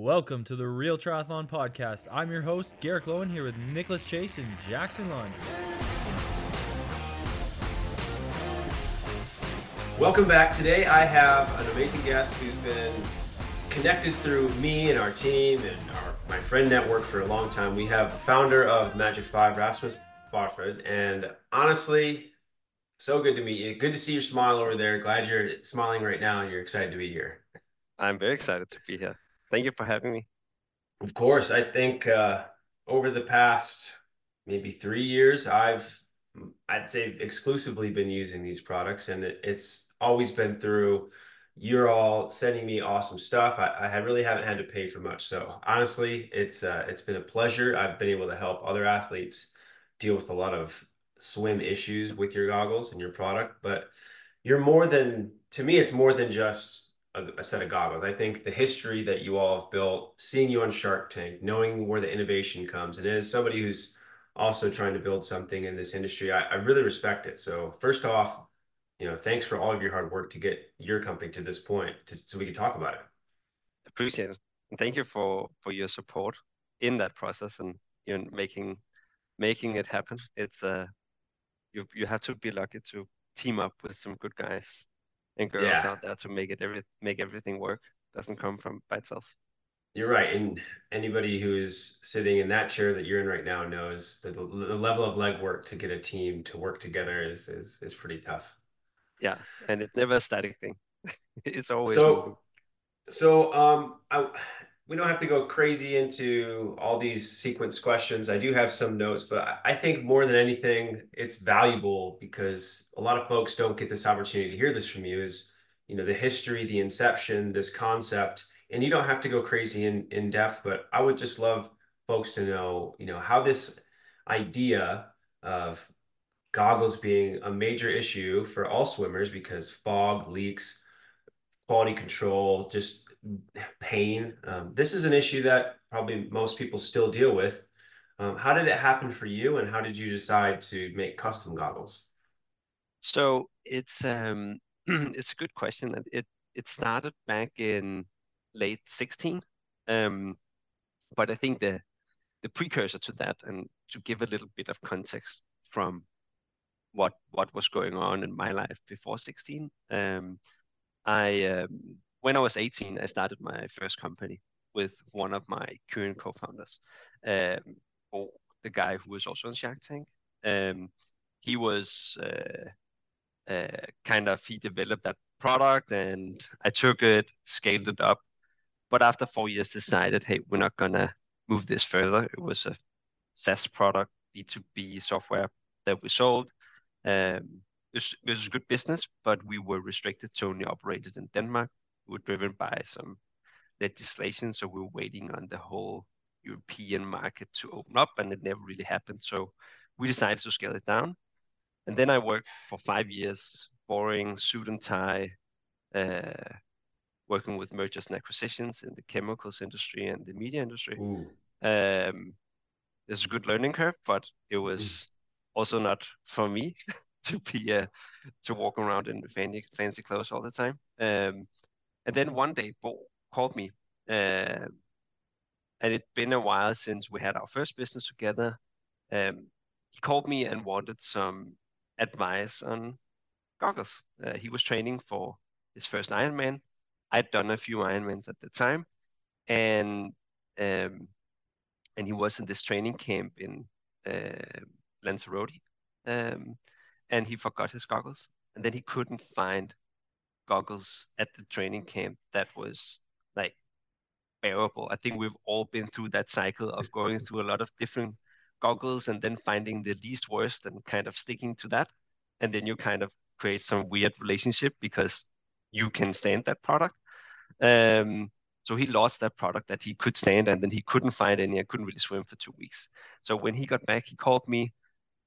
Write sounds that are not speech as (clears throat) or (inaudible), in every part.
Welcome to the Real Triathlon Podcast. I'm your host, Garrick Loewen, here with Nicholas Chase and Jackson Laundry. Welcome back. Today I have an amazing guest who's been connected through me and our team and our my friend network for a long time. We have the founder of Magic Five, Rasmus Barfred, and honestly, so good to meet you. Good to see your smile over there. Glad you're smiling right now and you're excited to be here. I'm very excited to be here. Thank you for having me. Of course. I think uh, over the past maybe three years, I've, I'd say, exclusively been using these products, and it, it's always been through you're all sending me awesome stuff. I, I really haven't had to pay for much. So honestly, it's uh, it's been a pleasure. I've been able to help other athletes deal with a lot of swim issues with your goggles and your product. But you're more than to me, it's more than just a, a, set of goggles. I think the history that you all have built, seeing you on Shark Tank, knowing where the innovation comes, and as somebody who's also trying to build something in this industry, I, I really respect it. So first off, you know, thanks for all of your hard work to get your company to this point, to, so we can talk about it. Appreciate it, thank you for for your support in that process and you know making making it happen. It's uh, you you have to be lucky to team up with some good guys and girls yeah. out there to make it every make everything work. Doesn't come from by itself. You're right, and anybody who is sitting in that chair that you're in right now knows that the, the level of legwork to get a team to work together is is is pretty tough. Yeah, and it's never a static thing. (laughs) it's always so. Moving. So, um, I we don't have to go crazy into all these sequence questions. I do have some notes, but I think more than anything, it's valuable because a lot of folks don't get this opportunity to hear this from you. Is you know the history, the inception, this concept, and you don't have to go crazy in in depth. But I would just love folks to know, you know, how this idea of goggles being a major issue for all swimmers because fog, leaks, quality control, just pain. Um, this is an issue that probably most people still deal with. Um, how did it happen for you, and how did you decide to make custom goggles? So it's um, (clears throat) it's a good question. It it started back in late 16, um, but I think the the precursor to that, and to give a little bit of context from what what was going on in my life before 16, um, I um, when I was 18, I started my first company with one of my current co-founders, um, or the guy who was also on Shark Tank. Um, he was uh, uh, kind of he developed that product, and I took it, scaled it up. But after four years, decided, hey, we're not gonna move this further. It was a SaaS product, B2B software that we sold. Um, it was, a good business, but we were restricted to only operated in Denmark were driven by some legislation. So we were waiting on the whole European market to open up, and it never really happened. So we decided to scale it down. And then I worked for five years, boring suit and tie, uh, working with mergers and acquisitions in the chemicals industry and the media industry. Um, there's a good learning curve, but it was mm. also not for me (laughs) to be uh, to walk around in fancy fancy clothes all the time. Um, and then one day, Bo called me, uh, and it'd been a while since we had our first business together. Um, he called me and wanted some advice on goggles. Uh, he was training for his first Ironman. I'd done a few Ironmans at the time, and um, and he was in this training camp in uh, Lanzarote, um, and he forgot his goggles, and then he couldn't find goggles at the training camp that was like bearable. I think we've all been through that cycle of going through a lot of different goggles and then finding the least worst and kind of sticking to that. And then you kind of create some weird relationship because you can stand that product. Um, so he lost that product that he could stand and then he couldn't find any. I couldn't really swim for two weeks. So when he got back, he called me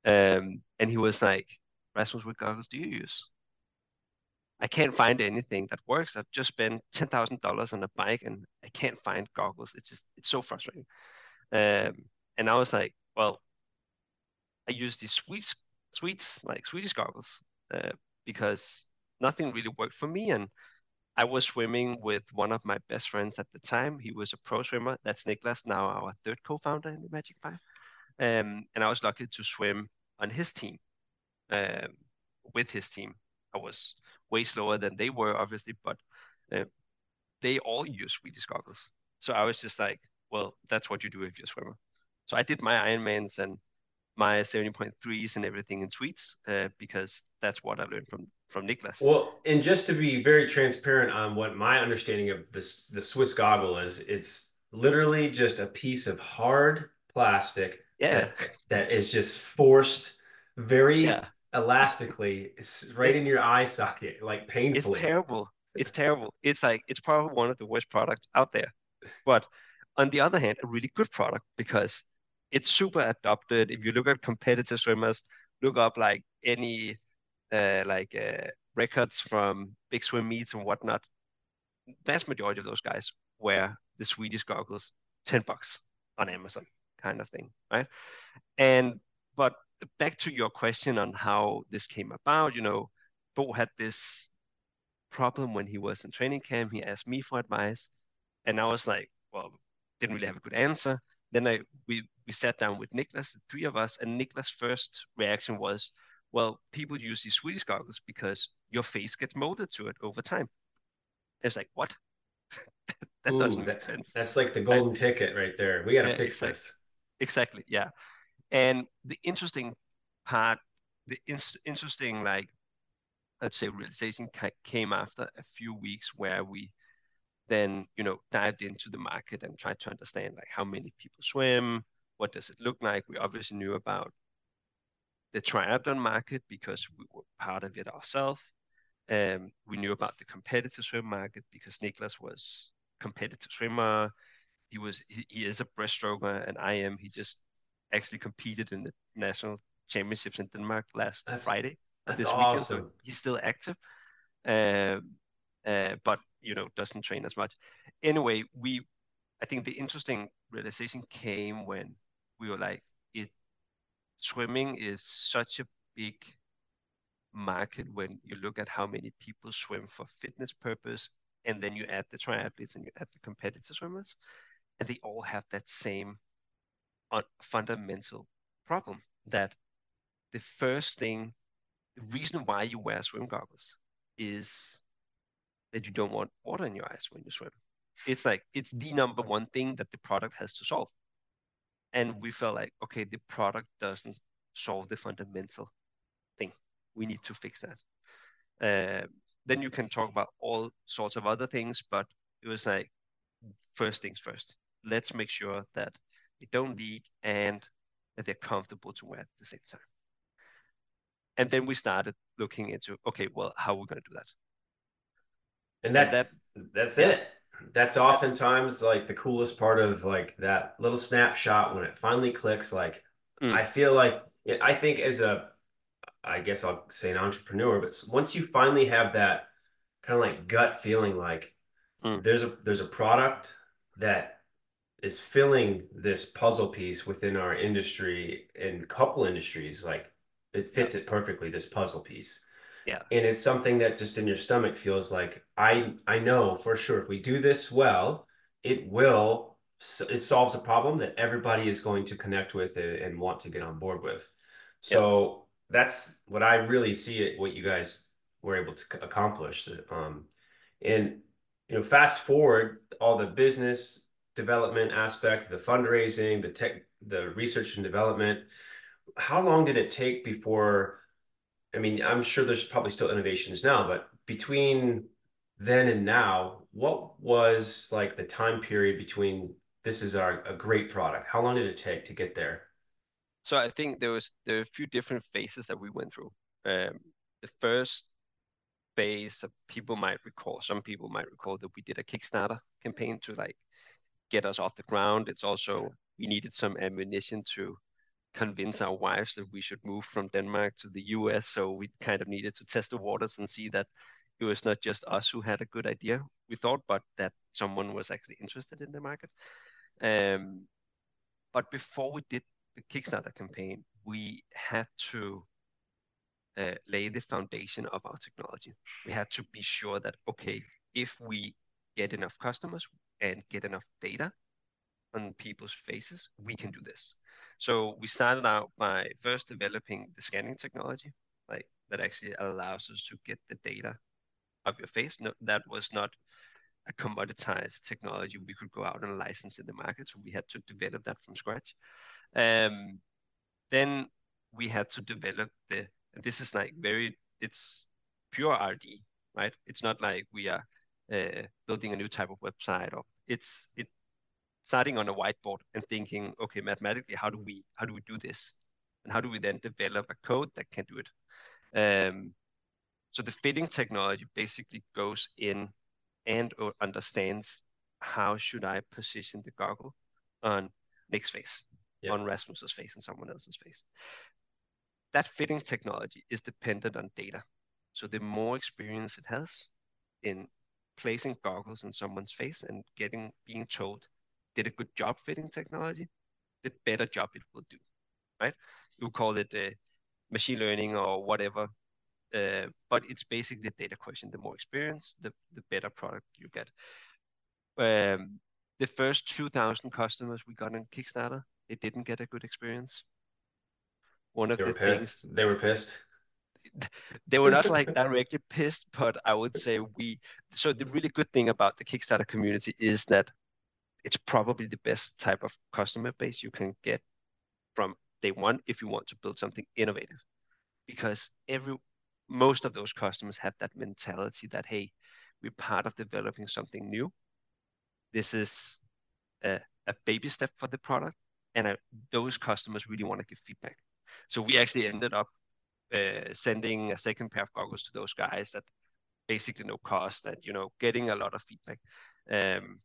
um, and he was like, Rasmus, what goggles do you use? I can't find anything that works. I've just spent ten thousand dollars on a bike and I can't find goggles. It's just it's so frustrating. Um, and I was like, well, I use these sweet sweets like Swedish goggles uh, because nothing really worked for me. And I was swimming with one of my best friends at the time. He was a pro swimmer. That's Niklas, now our third co-founder in the Magic Five. Um, and I was lucky to swim on his team. Um, with his team, I was way slower than they were, obviously, but uh, they all use Swedish goggles. So I was just like, well, that's what you do if you're a swimmer. So I did my Ironmans and my 70.3s and everything in Swedes uh, because that's what I learned from from Niklas. Well, and just to be very transparent on what my understanding of this the Swiss goggle is, it's literally just a piece of hard plastic yeah. that, that is just forced very Yeah. Elastically right in your eye socket, like painfully. It's terrible. It's terrible. It's like it's probably one of the worst products out there. But on the other hand, a really good product because it's super adopted. If you look at competitive swimmers, look up like any uh, like uh, records from big swim meets and whatnot. Vast majority of those guys wear the Swedish goggles, ten bucks on Amazon, kind of thing, right? And but back to your question on how this came about, you know, Bo had this problem when he was in training camp. He asked me for advice, and I was like, well, didn't really have a good answer. Then I we we sat down with Niklas, the three of us, and Niklas' first reaction was, well, people use these Swedish goggles because your face gets molded to it over time. I was like, what? (laughs) that Ooh, doesn't make that- sense. That's like the golden ticket right there. We got to Yeah, fix exactly. this. Exactly, yeah. And the interesting part, the in- interesting like let's say realization ca- came after a few weeks where we then you know dived into the market and tried to understand like how many people swim, what does it look like. We obviously knew about the triathlon market because we were part of it ourselves. Um, we knew about the competitive swim market because Niklas was competitive swimmer. He was he, he is a breaststroker and I am. He just actually competed in the national championships in Denmark last That's- Friday That's this weekend, so awesome. he's still active, um, uh, but you know doesn't train as much. Anyway, we I think the interesting realization came when we were like, it swimming is such a big market when you look at how many people swim for fitness purpose, and then you add the triathletes and you add the competitive swimmers, and they all have that same fundamental problem that the first thing, the reason why you wear swim goggles is that you don't want water in your eyes when you swim. It's like it's the number one thing that the product has to solve. And we felt like, okay, the product doesn't solve the fundamental thing. We need to fix that. Uh, then you can talk about all sorts of other things, but it was like first things first. Let's make sure that they don't leak and that they're comfortable to wear at the same time. And then we started looking into, okay, well, how are we going to do that? And that's that's yeah. it. That's oftentimes like the coolest part of like that little snapshot when it finally clicks. Like Mm. I feel like I think as a, I guess I'll say an entrepreneur, but once you finally have that kind of like gut feeling, like Mm. there's a there's a product that is filling this puzzle piece within our industry and couple industries, like it fits it perfectly. This puzzle piece Yeah. and it's something that just in your stomach feels like I I know for sure if we do this well, it will it solves a problem that everybody is going to connect with and, want to get on board with. So that's what I really see it what you guys were able to accomplish. Um, and you know, fast forward all the business development aspect, the fundraising, the tech, the research and development. How long did it take before? I mean, I'm sure there's probably still innovations now, but between then and now, what was like the time period between this is our a great product? How long did it take to get there? So I think there was there are a few different phases that we went through. Um, the first phase, people might recall, some people might recall that we did a Kickstarter campaign to like get us off the ground. It's also we needed some ammunition to convince our wives that we should move from Denmark to the US. So we kind of needed to test the waters and see that it was not just us who had a good idea, we thought, but that someone was actually interested in the market. Um, but before we did the Kickstarter campaign, we had to uh, lay the foundation of our technology. We had to be sure that okay, if we get enough customers and get enough data on people's faces, we can do this. So we started out by first developing the scanning technology, like that actually allows us to get the data of your face. No, that was not a commoditized technology we could go out and license in the market. So we had to develop that from scratch. Um, then we had to develop the, this is like very, it's pure RD, right? It's not like we are building a new type of website or it's, it starting on a whiteboard and thinking, okay, mathematically, how do we, how do we do this? And how do we then develop a code that can do it? Um, so the fitting technology basically goes in and or understands how should I position the goggle on Nick's face, yep. on Rasmus's face, and someone else's face. That fitting technology is dependent on data. So the more experience it has in placing goggles in someone's face and getting being told did a good job fitting technology, the better job it will do, right? You call it uh, machine learning or whatever uh, but it's basically a data question. The more experience, the, the better product you get. Um, the first 2,000 customers we got on Kickstarter, they didn't get a good experience. One of they the things they were pissed. They were not like directly pissed, but I would say we. So the really good thing about the Kickstarter community is that it's probably the best type of customer base you can get from day one if you want to build something innovative, because every most of those customers have that mentality that hey we're part of developing something new this is a, a baby step for the product and uh, those customers really want to give feedback so we actually ended up uh, sending a second pair of goggles to those guys at basically no cost and you know getting a lot of feedback um,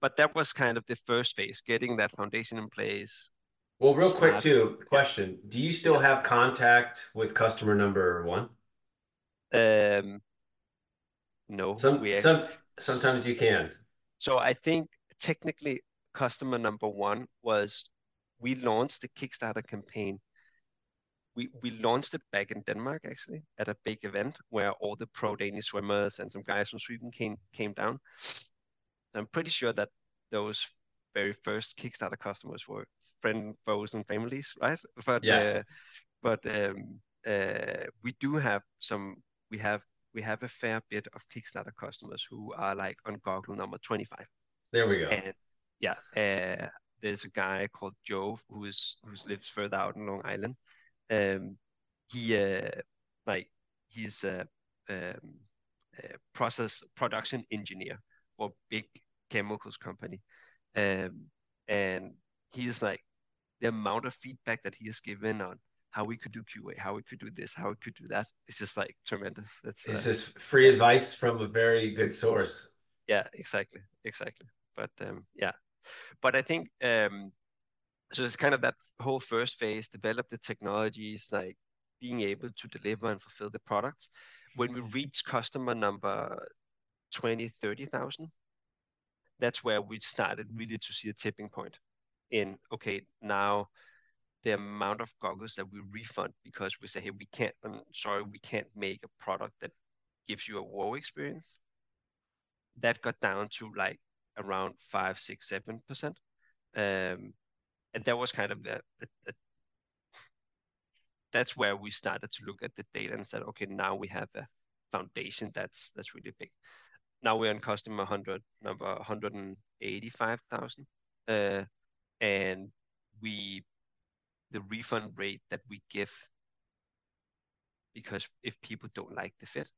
but that was kind of the first phase getting that foundation in place well, real quick too, question. Do you still have contact with customer number one? Um, no. Some, we some sometimes you can. So I think technically customer number one was we launched the Kickstarter campaign. We we launched it back in Denmark actually at a big event where all the pro Danish swimmers and some guys from Sweden came came down. So I'm pretty sure that those very first Kickstarter customers were friend, foes, and families, right? But yeah. Uh, but um, uh, we do have some. We have we have a fair bit of Kickstarter customers who are like on Goggle number twenty five. There we go. And yeah, uh, there's a guy called Joe who is who lives further out in Long Island. Um, he uh, like he's a, um, a process production engineer for big chemicals company, um, and he's like the amount of feedback that he has given on how we could do QA, how we could do this, how we could do that. It's just like tremendous. It's, it's uh, just free advice from a very good source. Yeah, exactly, exactly. But um, yeah, but I think um, so. It's kind of that whole first phase: develop the technologies, like being able to deliver and fulfill the products. When we reach customer number 20, 30,000, that's where we started really to see a tipping point in okay now the amount of goggles that we refund because we say hey we can't i'm sorry we can't make a product that gives you a wow experience that got down to like around five six seven percent um, and that was kind of the, that's where we started to look at the data and said okay now we have a foundation that's that's really big. Now we're on customer 100 number 185000 uh, and we the refund rate that we give because if people don't like the fit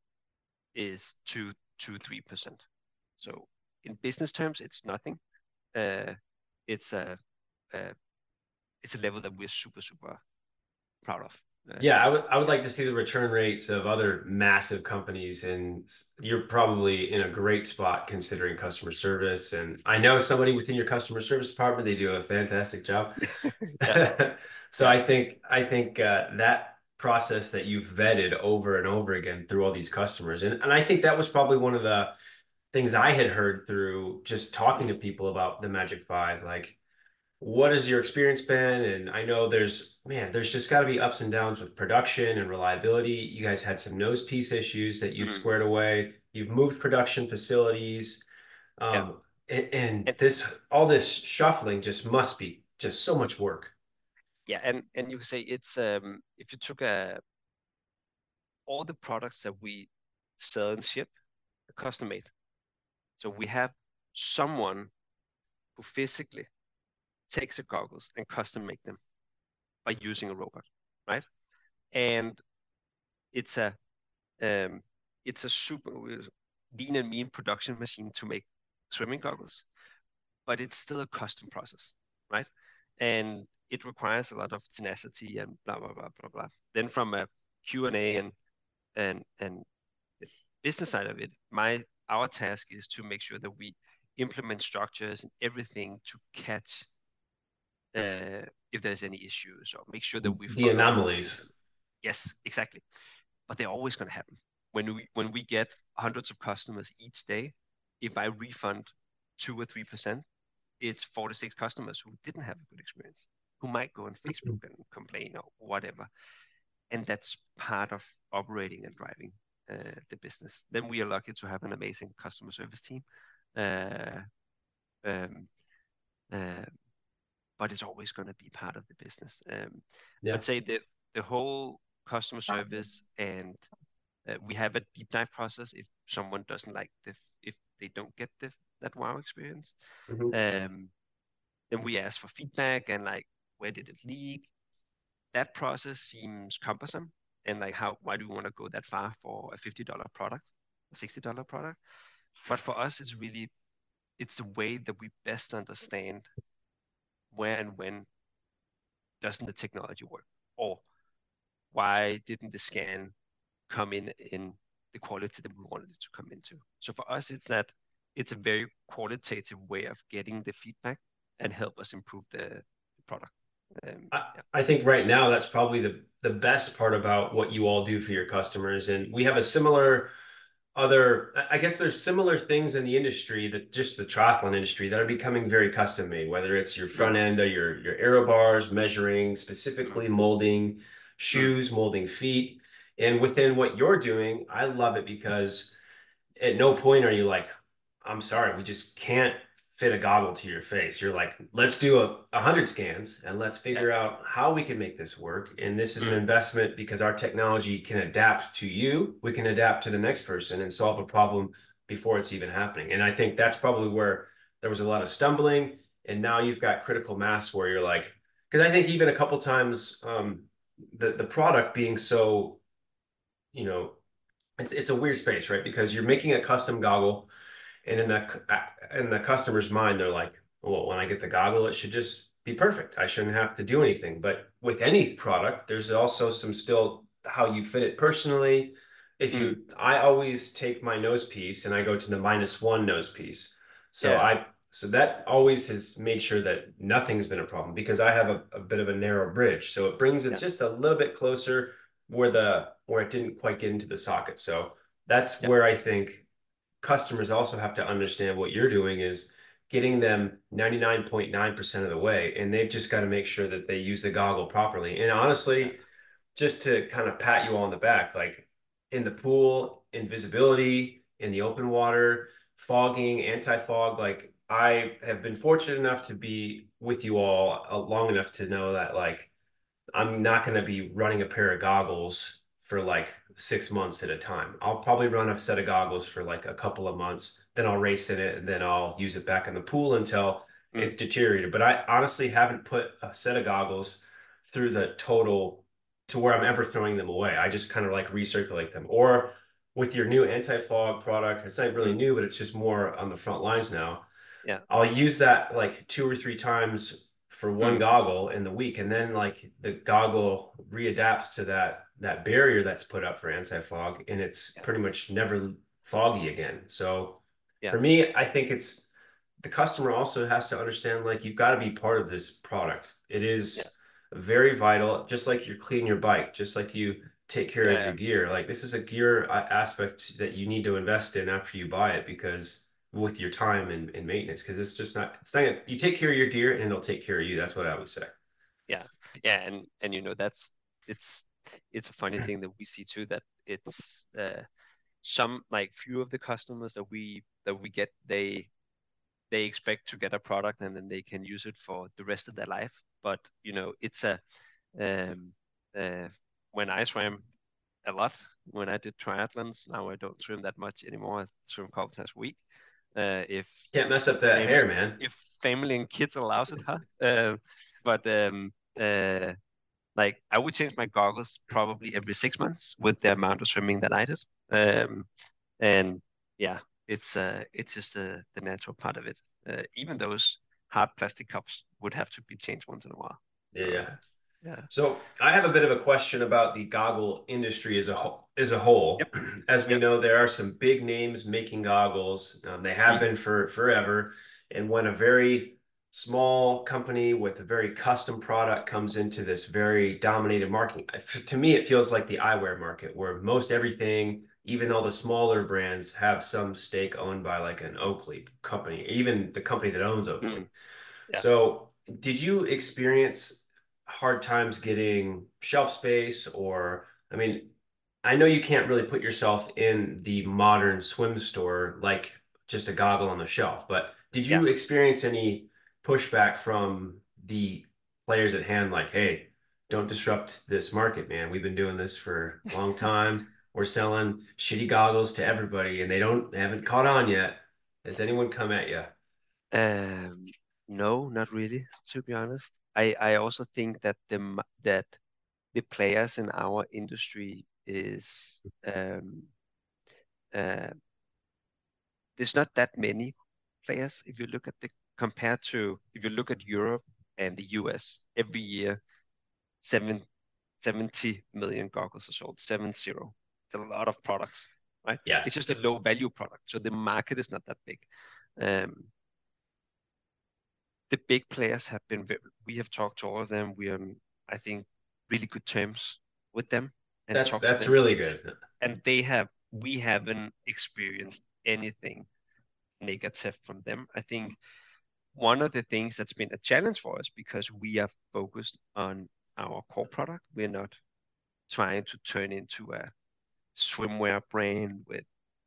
is two two three percent. So in business terms it's nothing. Uh, it's a, a it's a level that we're super super proud of yeah, I would I would like to see the return rates of other massive companies, and you're probably in a great spot considering customer service. And I know somebody within your customer service department; they do a fantastic job. (laughs) (laughs) so I think I think uh, that process that you've vetted over and over again through all these customers, and and I think that was probably one of the things I had heard through just talking to people about the Magic Five, like what has your experience been? And I know there's, man, there's just got to be ups and downs with production and reliability. You guys had some nose piece issues that you've mm-hmm. squared away. You've moved production facilities. Um, yeah. and, and this, all this shuffling just must be just so much work. Yeah. And, and you can say it's, um, if you took a, all the products that we sell and ship are custom made. So we have someone who physically takes the goggles and custom make them by using a robot, right? And it's a um, it's a super lean and mean production machine to make swimming goggles, but it's still a custom process, right? And it requires a lot of tenacity and blah blah blah blah blah. Then from a Q&A and and and business side of it, my our task is to make sure that we implement structures and everything to catch uh, if there's any issues or make sure that we the anomalies. Yes, exactly. But they're always going to happen. When we when we get hundreds of customers each day, if I refund two or three percent, it's four to six customers who didn't have a good experience, who might go on Facebook and complain or whatever. And that's part of operating and driving uh, the business. Then we are lucky to have an amazing customer service team. Uh, um, uh, but it's always going to be part of the business. Um, yeah. I'd say that the whole customer service and uh, we have a deep dive process if someone doesn't like the if they don't get the that wow experience mm-hmm. um, then we ask for feedback and like where did it leak that process seems cumbersome and like how why do we want to go that far for a $50 product a $60 product but for us it's really it's the way that we best understand where and when doesn't the technology work? Or why didn't the scan come in in the quality that we wanted it to come into? So for us it's that it's a very qualitative way of getting the feedback and help us improve the, the product. Um, I, yeah. I think right now that's probably the the best part about what you all do for your customers. And we have a similar other i guess there's similar things in the industry that just the triathlon industry that are becoming very custom made whether it's your front end or your your aero bars measuring specifically molding shoes molding feet. And within what you're doing i love it because at no point are you like i'm sorry we just can't fit a goggle to your face. You're like, let's do a, a hundred scans and let's figure yeah. out how we can make this work. And this is mm-hmm. an investment because our technology can adapt to you. We can adapt to the next person and solve a problem before it's even happening. And I think that's probably where there was a lot of stumbling. And now you've got critical mass where you're like, because I think even a couple times, um, the the product being so, you know, it's it's a weird space, right? Because you're making a custom goggle and in the in the customer's mind they're like well when i get the goggle it should just be perfect i shouldn't have to do anything but with any product there's also some still how you fit it personally if you mm. i always take my nose piece and i go to the minus one nose piece so yeah. i so that always has made sure that nothing's been a problem because i have a, a bit of a narrow bridge so it brings it yeah. just a little bit closer where the where it didn't quite get into the socket so that's yeah. where i think customers also have to understand what you're doing is getting them 99.9% of the way and they've just got to make sure that they use the goggle properly. And honestly just to kind of pat you on the back like in the pool invisibility in the open water fogging anti-fog like i have been fortunate enough to be with you all uh, long enough to know that like i'm not going to be running a pair of goggles for like six months at a time. I'll probably run a set of goggles for like a couple of months, then I'll race in it, and then I'll use it back in the pool until mm. it's deteriorated. But I honestly haven't put a set of goggles through the total to where I'm ever throwing them away. I just kind of like recirculate them. Or with your new anti-fog product, it's not really mm. new, but it's just more on the front lines now. Yeah. I'll use that like two or three times for one mm. goggle in the week and then like the goggle readapts to that that barrier that's put up for anti-fog and it's yeah. pretty much never foggy again. So yeah. for me i think it's the customer also has to understand like you've got to be part of this product. It is yeah. very vital just like you clean your bike just like you take care of your gear. Like this is a gear uh, aspect that you need to invest in after you buy it because with your time and, and maintenance because it's just not it's not you take care of your gear and it'll take care of you. That's what i would say. Yeah. Yeah and and you know that's it's it's a funny thing that we see too that it's uh some like few of the customers that we that we get they they expect to get a product and then they can use it for the rest of their life. But you know it's a um uh when i swam a lot when i did triathlons now i don't swim that much anymore. I swim a couple times a week. Uh if can't mess up that family, hair man. if family and kids allows it huh? Uh, but um uh like I would change my goggles probably every six months with the amount of swimming that I did. Um, and yeah, it's uh, it's just uh, the natural part of it. Uh, even those hard plastic cups would have to be changed once in a while. So, yeah. Yeah. So I have a bit of a question about the goggle industry as a whole. As a whole, yep. (clears throat) as we yep. know, there are some big names making goggles. Um, they have mm-hmm. been for forever. And when a very small company with a very custom product comes into this very dominated market. To me, it feels like the eyewear market, where most everything, even all the smaller brands, have some stake owned by like an Oakley company, even the company that owns Oakley. Mm. Yeah. So, did you experience hard times getting shelf space, or I mean, I know you can't really put yourself in the modern swim store like just a goggle on the shelf, but did you yeah. experience any pushback from the players at hand like hey don't disrupt this market man. We've been doing this for a long time. We're selling shitty goggles to everybody and they don't they haven't caught on yet. Has anyone come at you um no not really to be honest. I i also think that the that the players in our industry is um uh there's not that many players if you look at the compared to if you look at Europe and the US, every year, seven, 70 million goggles are sold, seven zero. It's a lot of products, right? Yes. It's just a low value product. So the market is not that big. Um, the big players have been, we have talked to all of them. We are, I think, really good terms with them. And that's that's them. really good. And they have, we haven't experienced anything negative from them. I think one of the things that's been a challenge for us because we are focused on our core product. We're not trying to turn into a swimwear brand with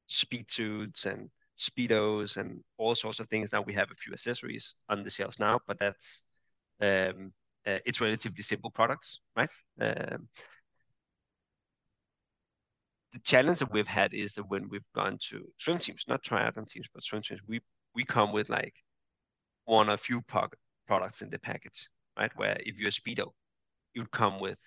speed suits and speedos and all sorts of things. Now we have a few accessories on the shelves now, but that's um, uh, it's relatively simple products, right? Um, the challenge that we've had is that when we've gone to swim teams, not triathlon teams, but swim teams, we we come with like one or few products in the package, right? Where if you're a speedo, you'd come with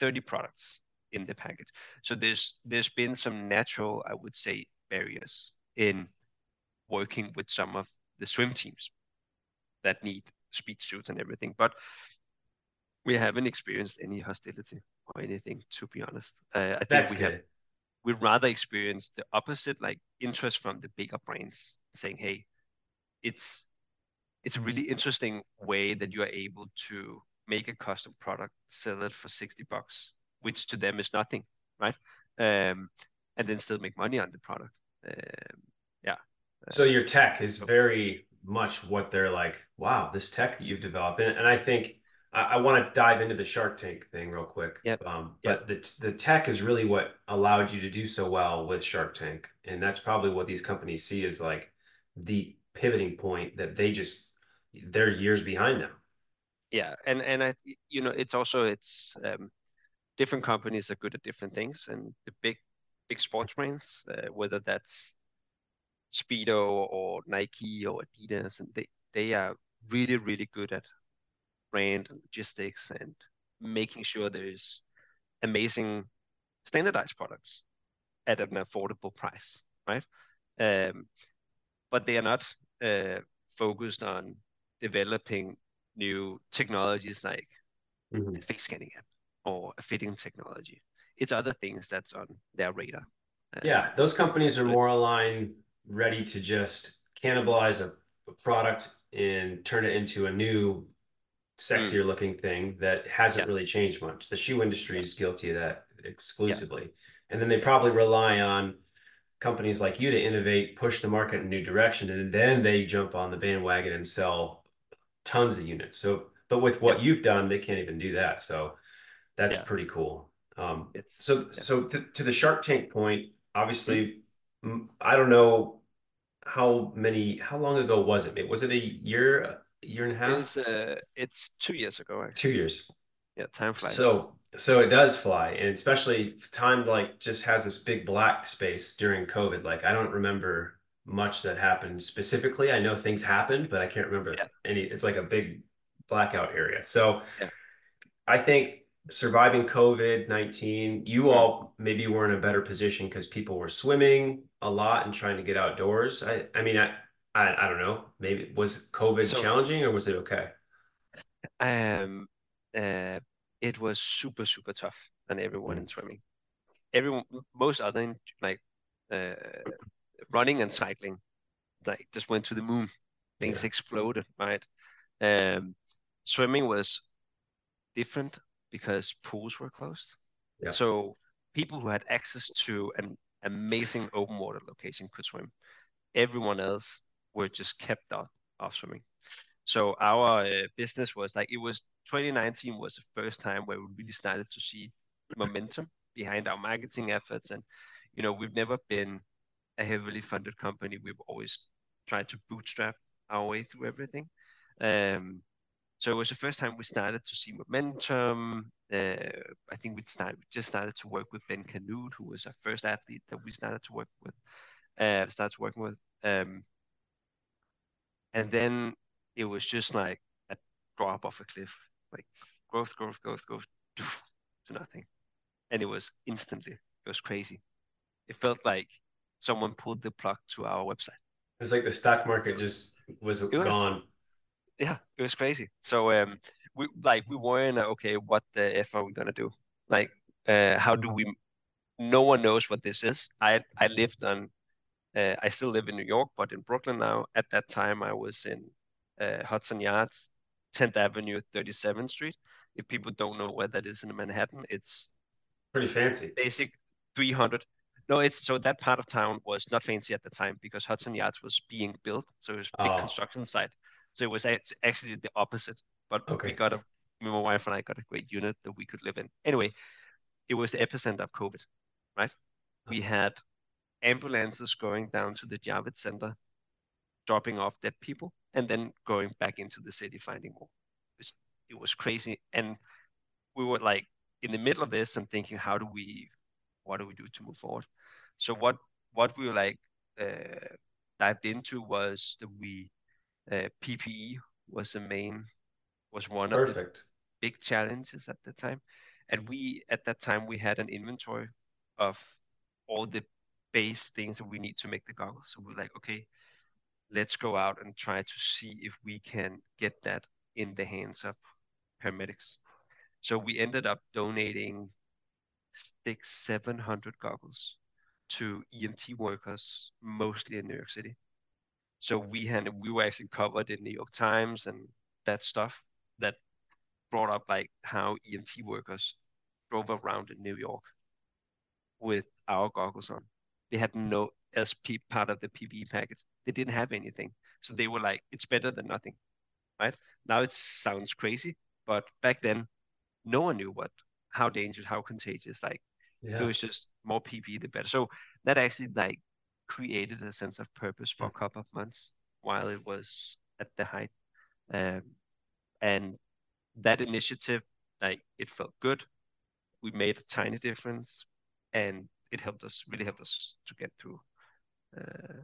30 products in the package. So there's there's been some natural, I would say, barriers in working with some of the swim teams that need speed suits and everything. But we haven't experienced any hostility or anything, to be honest. Uh, I think That's we good. have we rather experience the opposite, like interest from the bigger brands saying, "Hey, it's it's a really interesting way that you are able to make a custom product, sell it for 60 bucks, which to them is nothing, right? Um, and then still make money on the product. Um, yeah. So your tech is very much what they're like, wow, this tech that you've developed. And, and I think I, I want to dive into the Shark Tank thing real quick. Yep. Um, yep. But the, the tech is really what allowed you to do so well with Shark Tank. And that's probably what these companies see as like the pivoting point that they just they're years behind now. Yeah, and and I you know it's also it's um, different companies are good at different things, and the big big sports brands, uh, whether that's Speedo or Nike or Adidas, and they they are really really good at brand and logistics and making sure there's amazing standardized products at an affordable price, right? Um, but they are not uh, focused on developing new technologies like mm-hmm. a face scanning app or a fitting technology. It's other things that's on their radar. Uh, yeah, those companies are more aligned, ready to just cannibalize a, a, product and turn it into a new, sexier mm. looking thing that hasn't yeah. really changed much. The shoe industry yeah. is guilty of that exclusively. Yeah. And then they probably rely on companies like you to innovate, push the market in a new direction, and then they jump on the bandwagon and sell tons of units. So, but with what yeah. you've done, they can't even do that. So that's yeah. pretty cool. Um, it's, so, yeah. so to, to the Shark Tank point, obviously, mm-hmm. I don't know how many, how long ago was it? Was it a year, a year and a half? It was, uh, it's two years ago. Actually. Two years. Yeah, time flies. So, so it does fly, and especially time like just has this big black space during COVID. Like I don't remember much that happened specifically. I know things happened, but I can't remember yeah. any. It's like a big blackout area. So, yeah. I think surviving COVID 19, you all maybe were in a better position because people were swimming a lot and trying to get outdoors. I, I mean, I, I, I don't know. Maybe was COVID so, challenging or was it okay? Um, uh, it was super, super tough on everyone mm. in swimming. Everyone, most other like uh, running and cycling, like just went to the moon. Things yeah. exploded, right? Um, swimming was different because pools were closed. Yeah. So people who had access to an amazing open water location could swim. Everyone else were just kept out of swimming. So our uh, business was like it was 2019 was the first time where we really started to see momentum behind our marketing efforts and you know we've never been a heavily funded company we've always tried to bootstrap our way through everything um, so it was the first time we started to see momentum. Uh, I think we started we just started to work with Ben Kanute, who was our first athlete that we started to work with, uh, started working with. Um, and then it was just like a drop off a cliff, like growth, growth, growth, growth, (laughs) to nothing, and it was instantly. It was crazy. It felt like someone pulled the plug to our website. It was like the stock market just was, was gone yeah, it was crazy. So um, we like we weren't okay. What the f are we gonna do? Like, uh, how do we? No one knows what this is. I I lived on. Uh, I still live in New York, but in Brooklyn now. At that time, I was in uh, Hudson Yards, 10th Avenue, 37th Street. If people don't know where that is in Manhattan, it's pretty fancy. Basic 300. No, it's so that part of town was not fancy at the time because Hudson Yards was being built, so it was a big oh. construction site. So it was actually the opposite. But okay. we got a, my wife and I got a great unit that we could live in. Anyway, it was the epicenter of COVID, right? We had ambulances going down to the Javits Center, dropping off dead people, and then going back into the city finding more. It, it was crazy. And we were like in the middle of this and thinking, how do we, what do we do to move forward? So what what we were like uh, dived into was that we uh, PPE was the main was one Perfect. of the big challenges at the time, and we at that time we had an inventory of all the base things that we need to make the goggles. So we're like, okay, let's go out and try to see if we can get that in the hands of paramedics. So we ended up donating six, seven hundred goggles to EMT workers, mostly in New York City. So we had we were actually covered in New York Times and that stuff that brought up like how EMT workers drove around in New York with our goggles on. They had no SP part of the PPE package. They didn't have anything. So they were like, it's better than nothing. Right? Now it sounds crazy, but back then no one knew what how dangerous, how contagious. Like yeah. it was just more PV, the better. So that actually like created a sense of purpose for a couple of months while it was at the height. Um, and that initiative, like it felt good. We made a tiny difference, and it helped us really helped us to get through uh,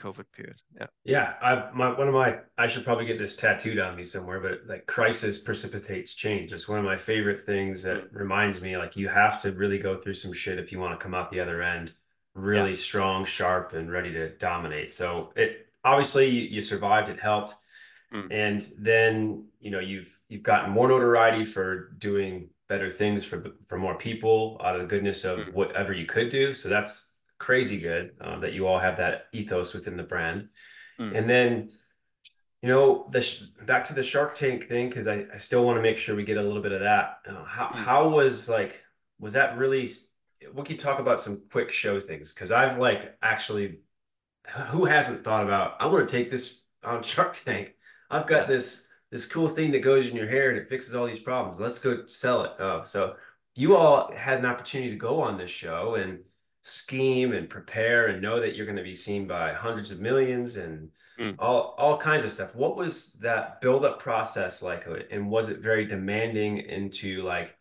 COVID period. Yeah. Yeah, I've my one of my I should probably get this tattooed on me somewhere, but like crisis precipitates change. It's one of my favorite things that mm-hmm. reminds me like you have to really go through some shit if you want to come out the other end really yeah. strong, sharp, and ready to dominate. So it obviously you, you survived. It helped, mm. and then you know you've you've gotten more notoriety for doing better things for for more people out of the goodness of mm. whatever you could do. So that's crazy good uh, that you all have that ethos within the brand, mm. and then. You know, the sh- back to the Shark Tank thing because I, I still want to make sure we get a little bit of that. Uh, how mm. how was like was that really we could talk about some quick show things because I've like actually, who hasn't thought about I want to take this on Shark Tank. I've got yeah. this this cool thing that goes in your hair and it fixes all these problems. Let's go sell it. Oh, so you all had an opportunity to go on this show and scheme and prepare and know that you're going to be seen by hundreds of millions and mm. all all kinds of stuff. What was that build up process like and was it very demanding into like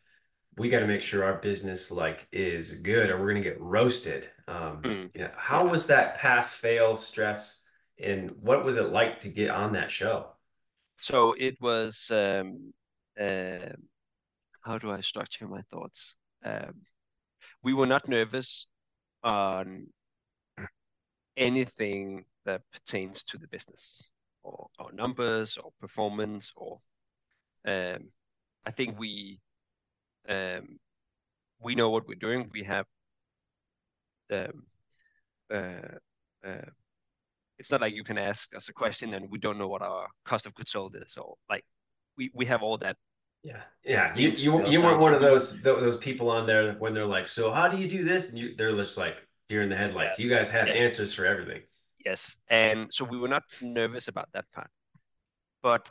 we got to make sure our business like is good or we're going to get roasted. Um, mm. you know, how yeah. was that pass fail stress and what was it like to get on that show? So it was um, uh, how do I structure my thoughts? Um, we were not nervous on anything that pertains to the business or our numbers or performance or um, I think we um, we know what we're doing. We have the uh, uh, it's not like you can ask us a question and we don't know what our cost of goods sold is or like we we have all that yeah, yeah. You you, you weren't one of those those people on there when they're like, so how do you do this? And you they're just like deer in the headlights. Yeah. You guys had yeah. answers for everything. Yes, and so we were not nervous about that part, but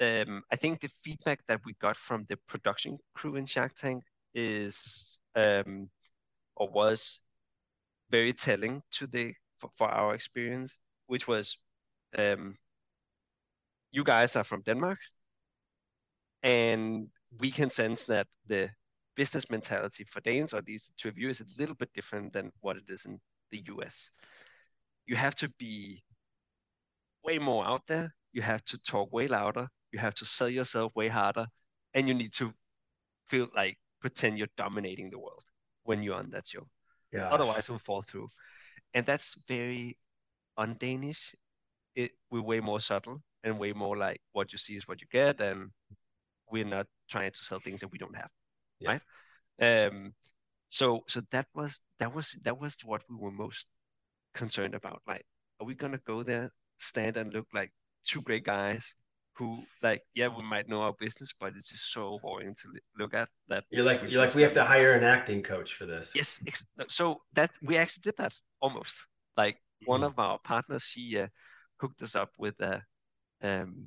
um, I think the feedback that we got from the production crew in Shark Tank is um, or was very telling to the for, for our experience, which was um, you guys are from Denmark and we can sense that the business mentality for Danes, or at least the two of you, is a little bit different than what it is in the US. You have to be way more out there. You have to talk way louder. You have to sell yourself way harder. And you need to feel like pretend you're dominating the world when you're on that show. Yeah. Otherwise, it will fall through. And that's very un-Danish. It we're way more subtle and way more like what you see is what you get, and we're not trying to sell things that we don't have yeah. right um so so that was that was that was what we were most concerned about like are we gonna go there stand and look like two great guys who like yeah we might know our business but it's just so boring to look at that you're like you're like we have to hire an acting coach for this yes so that we actually did that almost like mm-hmm. one of our partners she uh, hooked us up with a um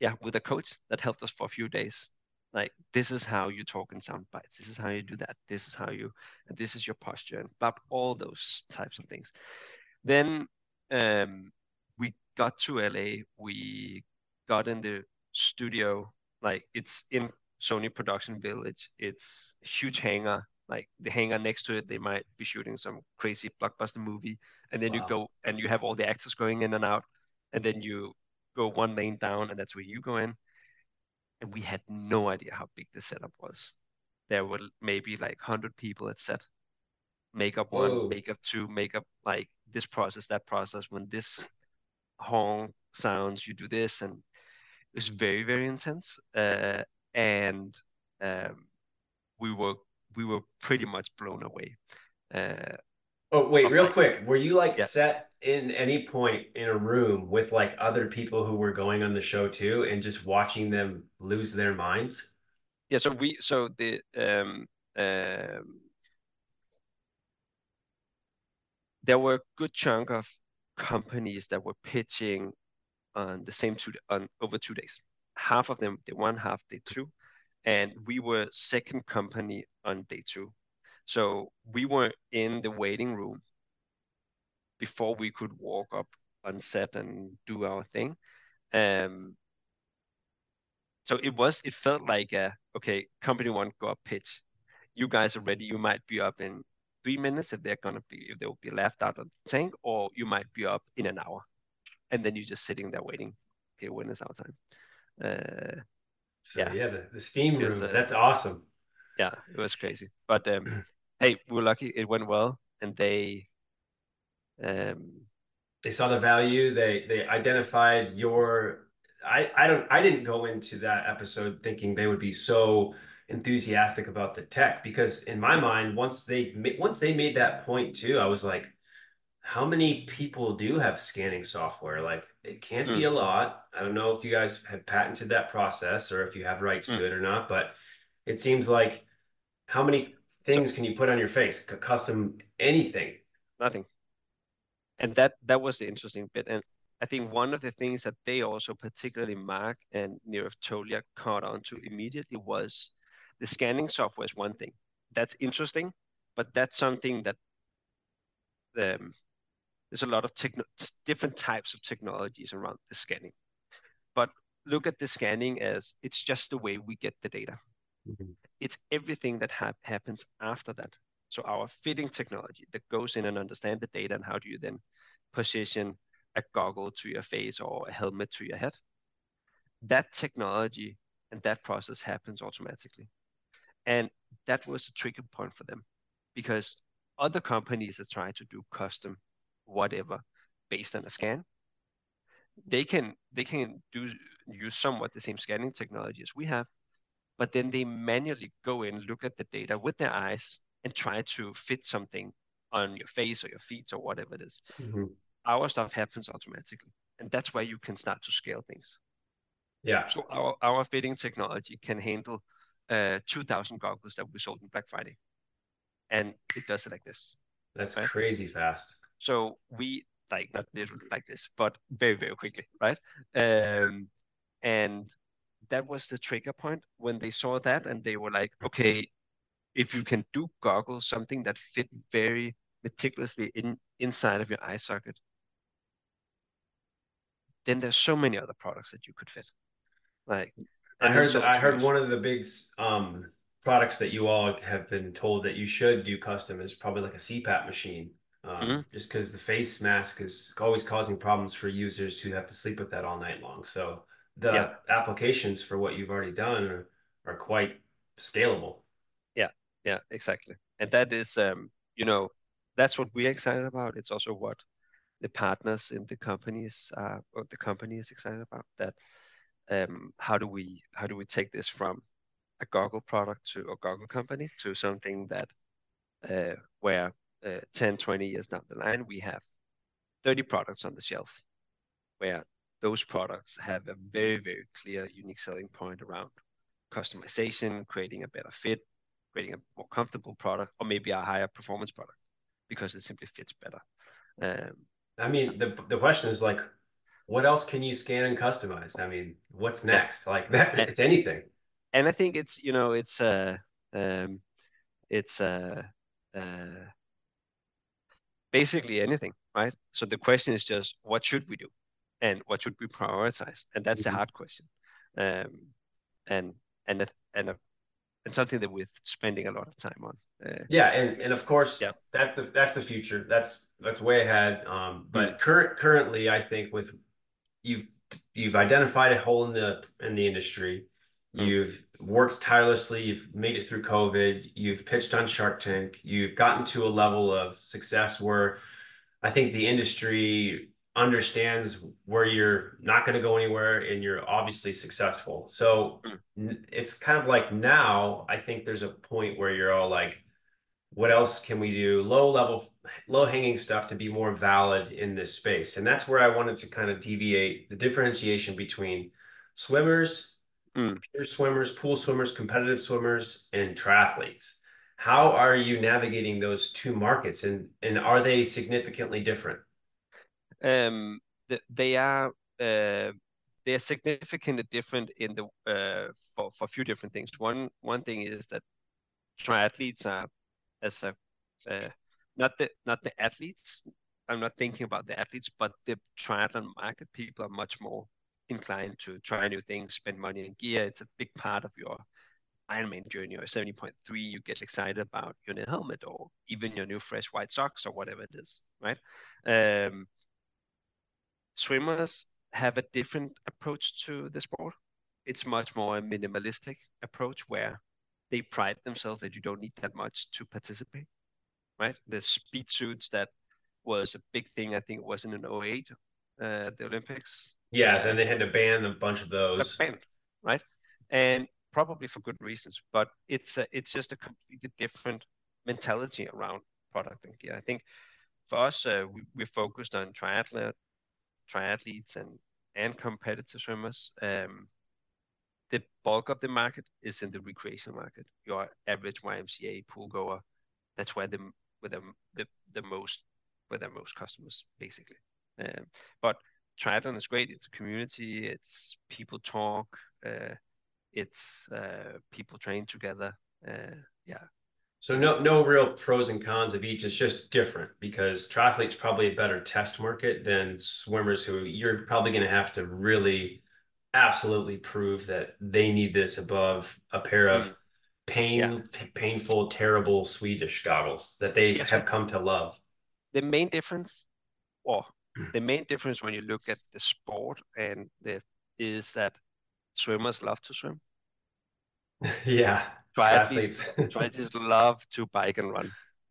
yeah, with a coach that helped us for a few days. Like this is how you talk in sound bites. This is how you do that. This is how you, and this is your posture, and blah, all those types of things. Then um, we got to LA. We got in the studio. Like it's in Sony Production Village. It's a huge hangar. Like the hangar next to it, they might be shooting some crazy blockbuster movie. And then wow. you go and you have all the actors going in and out. And then you go one lane down, and that's where you go in. And we had no idea how big the setup was. There were maybe like 100 people at set. Makeup one, Whoa. makeup two, makeup like this process, that process. When this horn sounds, you do this. And it was very, very intense. Uh, and um, we were we were pretty much blown away. Uh, oh wait, real quick, were you like yeah. set in any point in a room with like other people who were going on the show too and just watching them lose their minds? Yeah so we so the um um there were a good chunk of companies that were pitching on the same two on over two days. Half of them day one half day two and we were second company on day two so we were in the waiting room before we could walk up on set and do our thing. Um, so it was, it felt like, a, okay, company one, go up pitch. You guys are ready. You might be up in three minutes if they're gonna be, if they'll be left out of the tank, or you might be up in an hour, and then you're just sitting there waiting. Okay, when is our time? Uh, so, yeah, yeah, the, the steam room. uh, that's awesome. Yeah, it was crazy. But um, (clears throat) hey, we are lucky. It went well, and they um, they saw the value. They they identified your. I I don't I didn't go into that episode thinking they would be so enthusiastic about the tech because in my mind once they once they made that point too I was like how many people do have scanning software like it can't mm. be a lot I don't know if you guys have patented that process or if you have rights mm. to it or not but it seems like how many things so, can you put on your face? Custom anything? Nothing. And that that was the interesting bit. And I think one of the things that they also, particularly Mark and Nirav Tolia, caught on to immediately was the scanning software is one thing. That's interesting, but that's something that um, there's a lot of techno- different types of technologies around the scanning. But look at the scanning as it's just the way we get the data. Mm-hmm. It's everything that ha- happens after that. So our fitting technology that goes in and understand the data and how do you then position a goggle to your face or a helmet to your head. That technology and that process happens automatically. And that was a trigger point for them because other companies that try to do custom whatever based on a scan, they can they can do use somewhat the same scanning technology as we have, but then they manually go in, look at the data with their eyes, and try to fit something on your face or your feet or whatever it is. Mm-hmm. Our stuff happens automatically, and that's where you can start to scale things. Yeah. So our our fitting technology can handle uh, 2,000 goggles that we sold in Black Friday, and it does it like this. That's right? crazy fast. So we like not literally like this, but very very quickly, right? Um, and that was the trigger point when they saw that, and they were like, okay, if you can do goggles, something that fit very meticulously in inside of your eye socket, then there's so many other products that you could fit. Like I heard that, I heard one of the big um, products that you all have been told that you should do custom is probably like a CPAP machine. Um, mm-hmm. Just because the face mask is always causing problems for users who have to sleep with that all night long. So the yeah. applications for what you've already done are, are quite scalable. Yeah, yeah, exactly. And that is, um, you know, that's what we're excited about. It's also what the partners in the companies, uh, or the company is excited about. That um, how do we how do we take this from a goggle product to a goggle company to something that uh, where uh, 10, 20 years down the line, we have 30 products on the shelf where those products have a very, very clear, unique selling point around customization, creating a better fit, creating a more comfortable product, or maybe a higher performance product because it simply fits better. Um, I mean, the the question is like, what else can you scan and customize? I mean, what's next? Yeah. Like that, it's anything. And I think it's you know it's uh um it's uh uh basically anything, right? So the question is just what should we do, and what should be prioritized and that's mm-hmm. a hard question, um, and and a, and a, and something that we're spending a lot of time on. Uh, yeah, and and of course, yeah. that's the that's the future. That's that's way ahead. Um, but mm-hmm. current currently, I think with you've you've identified a hole in the in the industry. Mm. You've worked tirelessly. You've made it through COVID. You've pitched on Shark Tank. You've gotten to a level of success where I think the industry understands where you're not going to go anywhere and you're obviously successful. So mm. it's kind of like now, I think there's a point where you're all like, what else can we do? Low level, low hanging stuff to be more valid in this space. And that's where I wanted to kind of deviate the differentiation between swimmers mm. pure swimmers, pool swimmers, competitive swimmers, and triathletes. How are you navigating those two markets, and and are they significantly different? Um, they are. Uh, they are significantly different in the uh, for for a few different things. One one thing is that triathletes are as a uh, not the not the athletes. I'm not thinking about the athletes, but the triathlon market people are much more inclined to try new things, spend money on gear. It's a big part of your Ironman journey or 70.3. You get excited about your new helmet or even your new fresh white socks or whatever it is, right? Um, swimmers have a different approach to the sport. It's much more a minimalistic approach where they pride themselves that you don't need that much to participate, right? The speed suits that was a big thing. I think it was in an 08, uh, the Olympics. Yeah, then they had to ban a bunch of those. Banned, right? And probably for good reasons, but it's a, it's just a completely different mentality around product and gear. I think for us, uh, we, we're focused on triathlete, triathletes and and competitive swimmers. Um, the bulk of the market is in the recreational market. Your average YMCA pool goer, that's where the where the the, the most where the most customers basically. Um, but triathlon is great. It's a community. It's people talk. Uh, it's uh, people train together. Uh, yeah. So no no real pros and cons of each. It's just different because triathletes probably a better test market than swimmers who you're probably going to have to really absolutely prove that they need this above a pair of mm. pain yeah. painful terrible Swedish goggles that they yes, have come to love. The main difference or (clears throat) the main difference when you look at the sport and the is that swimmers love to swim. (laughs) Yeah. Triathletes, (laughs) triathletes love to bike and run.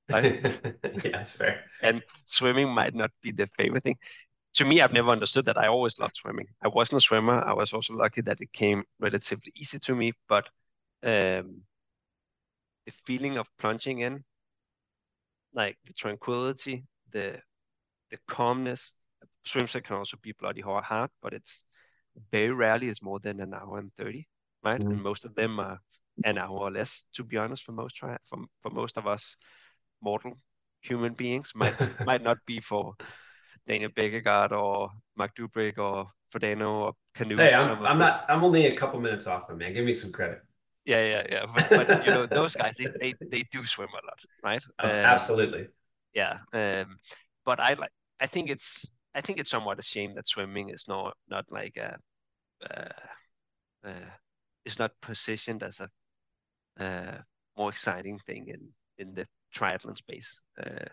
Right? (laughs) yeah, that's fair. And swimming might not be the favorite thing. To me, I've never understood that. I always loved swimming. I wasn't a swimmer. I was also lucky that it came relatively easy to me. But um, the feeling of plunging in, like the tranquility, the the calmness. Swimsuit can also be bloody hard, but it's very rarely is more than an hour and 30, right? Mm. And most of them are an hour or less, to be honest, for most try for, for most of us mortal human beings. Might might not be for Daniel Bækkegård or Mark Dubrick or Frodeno or Kanute. Hey, I'm, I'm not I'm only a couple minutes off of man. Give me some credit. Yeah, yeah, yeah. But, but you know, those guys they, they they do swim a lot, right? (laughs) Um, absolutely. Yeah. Um, but I like I think it's I think it's somewhat a shame that swimming is not not like a uh, uh, is not positioned as a uh, more exciting thing in in the triathlon space. Uh,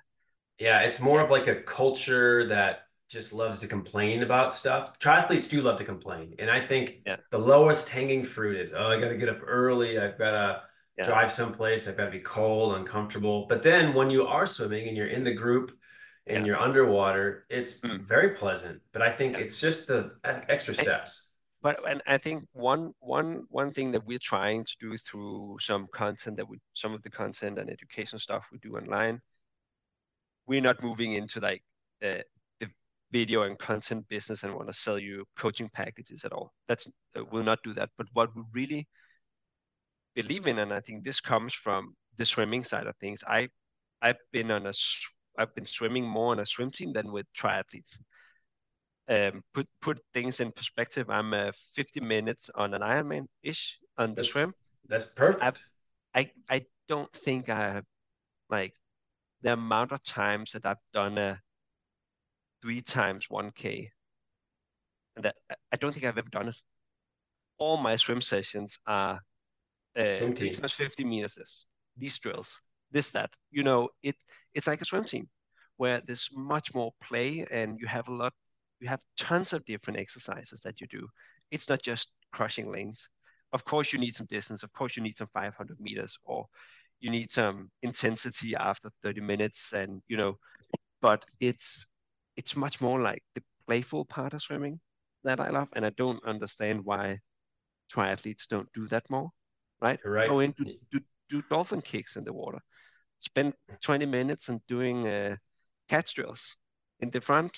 yeah, it's more of like a culture that just loves to complain about stuff. Triathletes do love to complain, and I think yeah. the lowest hanging fruit is, oh, I got to get up early. I've got to yeah. drive someplace. I've got to be cold, uncomfortable. But then when you are swimming and you're in the group and yeah. you're underwater, it's mm. very pleasant. But I think it's just the extra steps. But and I think one one one thing that we're trying to do through some content that we some of the content and education stuff we do online, we're not moving into like uh, the video and content business and want to sell you coaching packages at all. That's uh, we'll not do that. But what we really believe in, and I think this comes from the swimming side of things. I I've been on a I've been swimming more on a swim team than with triathletes. Um, put put things in perspective. I'm uh, 50 minutes on an Ironman ish on the that's, swim. That's perfect. I've, I I don't think I have like the amount of times that I've done a three times 1K. And that I don't think I've ever done it. All my swim sessions are uh, three times 50 meters. These drills, this that. You know, it it's like a swim team where there's much more play and you have a lot you have tons of different exercises that you do. It's not just crushing lanes of course you need some distance. Of course you need some 500 meters or you need some intensity after 30 minutes and you know but it's it's much more like the playful part of swimming that i love and i don't understand why triathletes don't do that more right, right. go into do, do dolphin kicks in the water. Spend 20 minutes and doing uh, catch drills in the front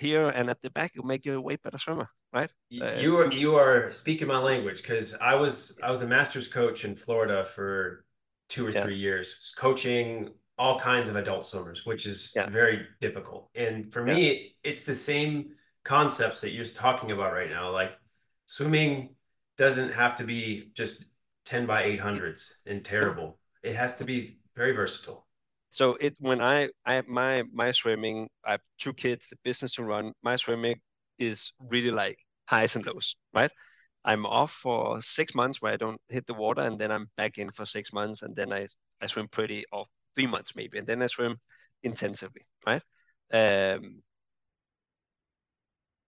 here and at the back you make you a way better swimmer right uh, you are you are speaking my language because i was i was a master's coach in florida for two or yeah. three years coaching all kinds of adult swimmers which is yeah. very difficult and for me it's the same concepts that you're talking about right now like swimming doesn't have to be just 10 by 800s and terrible it has to be very versatile. So it when I I my my swimming, I have two kids, the business to run. My swimming is really like highs and lows, right? I'm off for six months where I don't hit the water, and then I'm back in for six months, and then I I swim pretty, or three months maybe, and then I swim intensively, right? Um,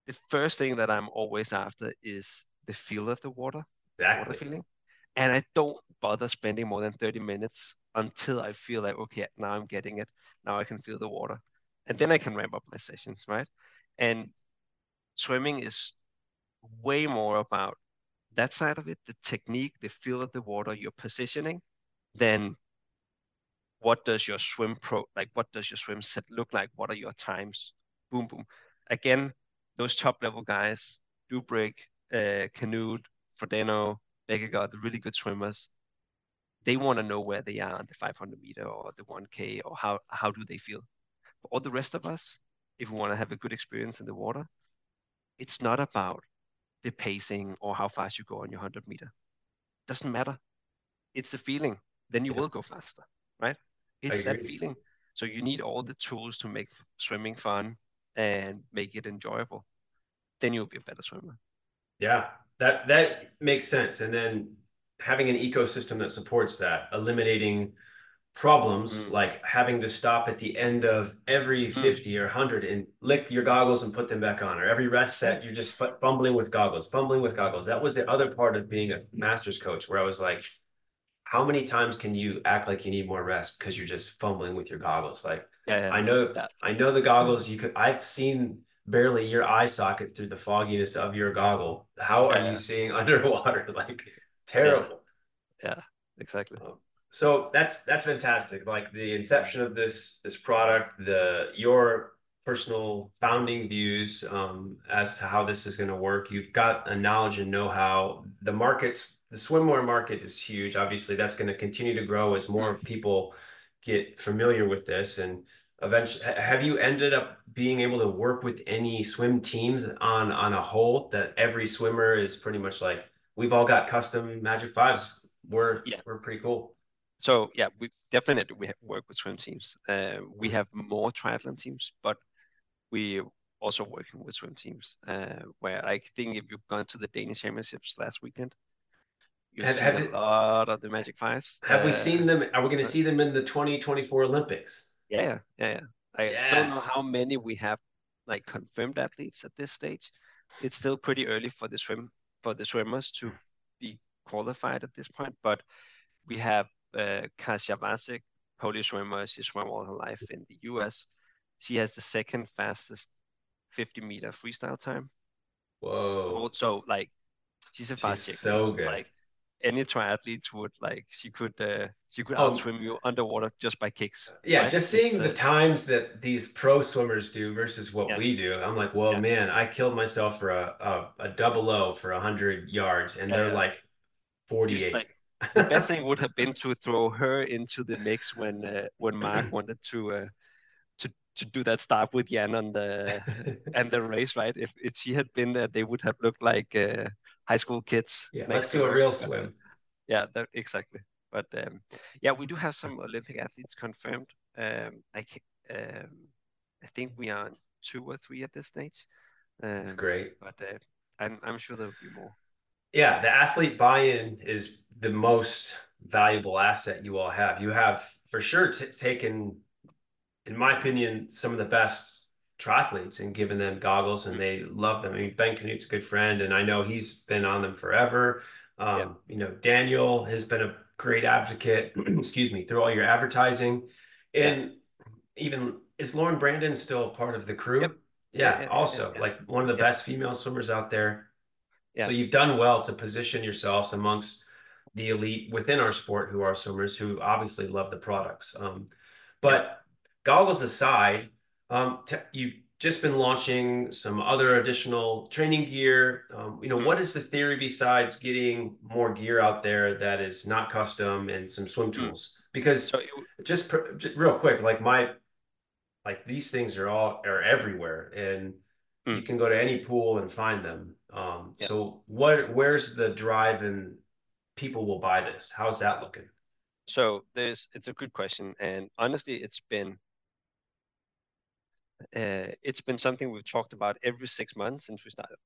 the first thing that I'm always after is the feel of the water, exactly. water feeling, and I don't bother spending more than 30 minutes until I feel like, okay, now I'm getting it. Now I can feel the water. And then I can ramp up my sessions, right? And swimming is way more about that side of it, the technique, the feel of the water, your positioning, than what does your swim pro like what does your swim set look like? What are your times? Boom, boom. Again, those top level guys, Dubrick, uh, Kanute, Frodeno, Bækkegård, the really good swimmers, they want to know where they are on the 500 meter or the 1K or how how do they feel. For all the rest of us, if we want to have a good experience in the water, it's not about the pacing or how fast you go on your 100 meter. Doesn't matter. It's a feeling. Then you yeah. will go faster, right? It's that feeling. So you need all the tools to make swimming fun and make it enjoyable. Then you'll be a better swimmer. Yeah, that that makes sense. And then having an ecosystem that supports that, eliminating problems mm. like having to stop at the end of every mm. 50 or 100 and lick your goggles and put them back on or every rest set you're just fumbling with goggles fumbling with goggles that was the other part of being a master's coach where i was like how many times can you act like you need more rest because you're just fumbling with your goggles like yeah, yeah. i know yeah. i know the goggles you could i've seen barely your eye socket through the fogginess of your goggle how are you seeing (laughs) underwater like terrible. Yeah, exactly. Um, so that's that's fantastic. Like the inception of this this product the your personal founding views um, as to how this is going to work. You've got a knowledge and know-how. The markets the swimwear market is huge. Obviously that's going to continue to grow as more (laughs) people get familiar with this. And eventually have you ended up being able to work with any swim teams on on a whole that every swimmer is pretty much like we've all got custom magic fives we're yeah. we're pretty cool so yeah, we definitely we work with swim teams. Uh, we have more triathlon teams, but we also working with swim teams. Uh, where I think if you've gone to the Danish Championships last weekend, you have, have a it, lot of the Magic Fives. Have uh, we seen them? Are we going to see them in the 2024 Olympics? Yeah, yeah, yeah. I yes. don't know how many we have like confirmed athletes at this stage. It's still pretty early for the swim for the swimmers to be qualified at this point, but we have uh, Kasia Wasick, Polish swimmer. She swam all her life in the US. She has the second fastest 50 meter freestyle time. Whoa. Also, like, she's a fast she's chick. so good. Like, any triathletes would like she could uh, she could oh. outswim you underwater just by kicks. Yeah, right? just seeing it's, the uh, times that these pro swimmers do versus what yeah. we do, I'm like, well, yeah. man, I killed myself for a a, a double O for hundred yards, and yeah, they're like 48. Like, (laughs) the best thing would have been to throw her into the mix when uh, when Mark (clears throat) wanted to uh, to to do that start with Jan on the (laughs) and the race, right? If if she had been there, they would have looked like uh, high school kids. Yeah, let's do a real swim. Yeah, that, exactly. But um, yeah, we do have some Olympic athletes confirmed. Um, I um, I think we are two or three at this stage. Um, That's great. But uh, I'm I'm sure there'll be more. Yeah, the athlete buy-in is the most valuable asset you all have. You have for sure t- taken, in my opinion, some of the best triathletes and given them goggles, and they love them. I mean, Ben Kanute's a good friend, and I know he's been on them forever. Um, yeah. You know, Daniel has been a great advocate. (clears throat) excuse me, through all your advertising, and yeah. even is Lauren Brandon still part of the crew? Yep. Yeah, yeah, also like one of the best female swimmers out there. Yeah. So you've done well to position yourselves amongst the elite within our sport who are swimmers who obviously love the products. Um, but yeah. goggles aside, you've just been launching some other additional training gear. Um, you know, mm-hmm. what is the theory besides getting more gear out there that is not custom and some swim mm. tools? Because just, real quick, like my like these things are all are everywhere and mm. you can go to any pool and find them um, yeah. So what? Where's the drive and people will buy this? How's that looking? So there's it's a good question, and honestly, it's been it's been something we've talked about every six months since we started.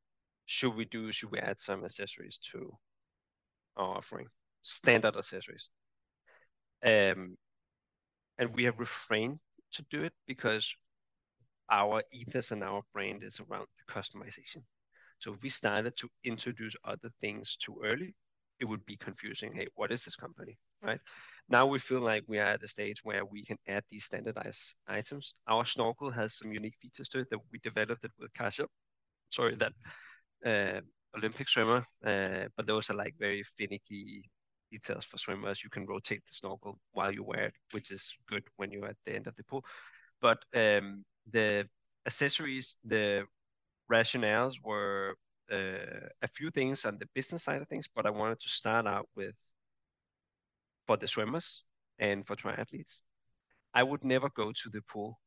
Should we do? Should we add some accessories to our offering? Standard accessories. Um, and we have refrained to do it because our ethos and our brand is around the customization. So if we started to introduce other things too early, it would be confusing. Hey, what is this company, right? Now we feel like we are at a stage where we can add these standardized items. Our snorkel has some unique features to it that we developed it with Kasia. Sorry, that uh, Olympic swimmer, uh, but those are like very finicky details for swimmers. You can rotate the snorkel while you wear it, which is good when you're at the end of the pool. But um, the accessories, the rationales were uh, a few things on the business side of things, but I wanted to start out with for the swimmers and for triathletes. I would never go to the pool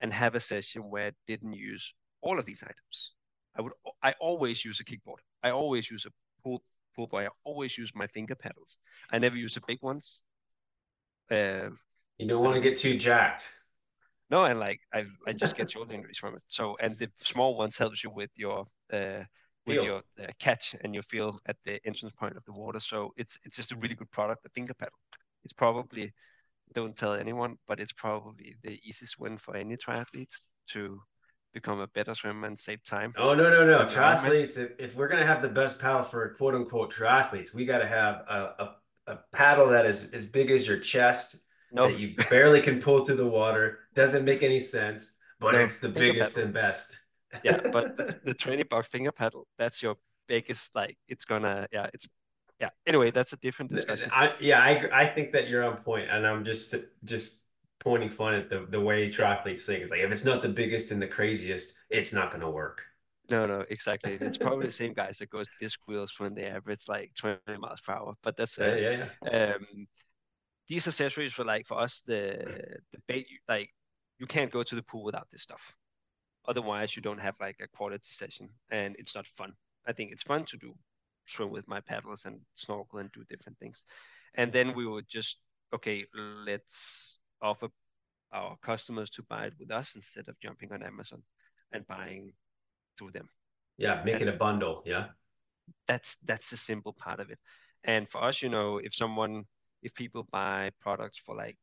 and have a session where I didn't use all of these items. I would I always use a kickboard. I always use a pool pool boy. I always use my finger paddles. I never use the big ones. Uh, you don't want to get too jacked. No, and like I I just get shoulder injuries from it. So and the small ones helps you with your uh with your uh, catch and your feel at the entrance point of the water. So it's it's just a really good product. The finger paddle. It's probably don't tell anyone, but it's probably the easiest win for any triathletes to become a better swimmer and save time. Oh no no no! Triathletes, if, if we're gonna have the best paddle for quote unquote triathletes, we got to have a, a, a paddle that is as big as your chest nope. that you barely can pull through the water. Doesn't make any sense, but no, it's the biggest and best. Yeah, (laughs) but the, the 20 buck finger paddle, that's your biggest, like, it's gonna, yeah, it's, yeah. Anyway, that's a different discussion. I, yeah, I, I think that you're on point, and I'm just, just pointing fun at the, the way triathletes think. It's like, if it's not the biggest and the craziest, it's not gonna work. No, no, exactly. It's probably the same guys that goes disc wheels when they average like 20 miles per hour. But that's uh, yeah, yeah, yeah. Um, these accessories were like for us the the bait like you can't go to the pool without this stuff otherwise you don't have like a quality session and it's not fun. I think it's fun to do swim with my paddles and snorkel and do different things. And then we would just okay let's offer our customers to buy it with us instead of jumping on amazon and buying through them. Yeah make that's, it a bundle yeah. That's that's the simple part of it. And for us you know if someone if people buy products for like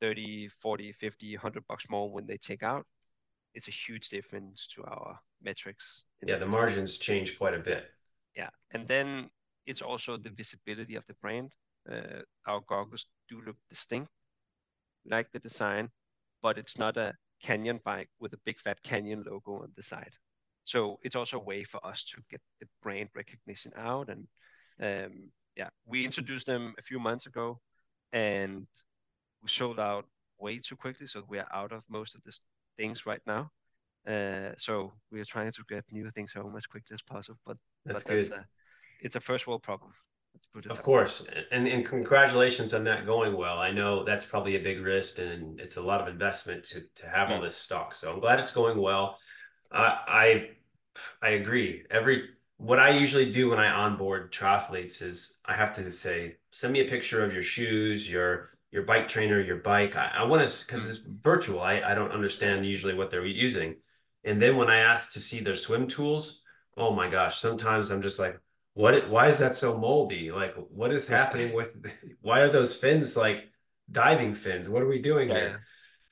30 40 50 100 bucks more when they check out it's a huge difference to our metrics yeah the margins change quite a bit. Yeah and then it's also the visibility of the brand. Uh, our goggles do look distinct. Like the design but it's not a canyon bike with a big fat canyon logo on the side. So it's also a way for us to get the brand recognition out and um, yeah, we introduced them a few months ago, and we sold out way too quickly. So we are out of most of these things right now. Uh, so we are trying to get new things home as quickly as possible. But that's but good. That's a, it's a first world problem. Let's put it. of course, and and congratulations on that going well. I know that's probably a big risk, and it's a lot of investment to to have all mm. this stock. So I'm glad it's going well. I I agree. Every what I usually do when I onboard triathletes is I have to say, send me a picture of your shoes, your your bike trainer, your bike. I, I want to because it's virtual. I, I don't understand usually what they're using. And then when I ask to see their swim tools, oh my gosh, sometimes I'm just like, what why is that so moldy? Like what is happening with (laughs) (laughs) why are those fins like diving fins? What are we doing yeah. here?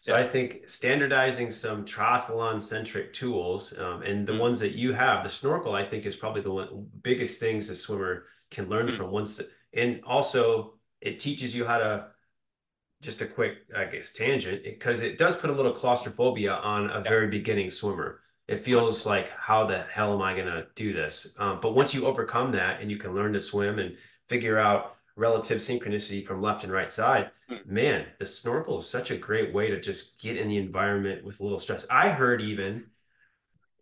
So yeah. I think standardizing some triathlon centric tools um, and the mm. ones that you have, the snorkel, I think is probably the one, biggest things a swimmer can learn mm. from once. And also it teaches you how to just a quick, I guess, tangent because it does put a little claustrophobia on a very beginning swimmer. It feels like, how the hell am I going to do this? Um, but once you overcome that and you can learn to swim and figure out relative synchronicity from left and right side, mm. man, the snorkel is such a great way to just get in the environment with a little stress. I heard even,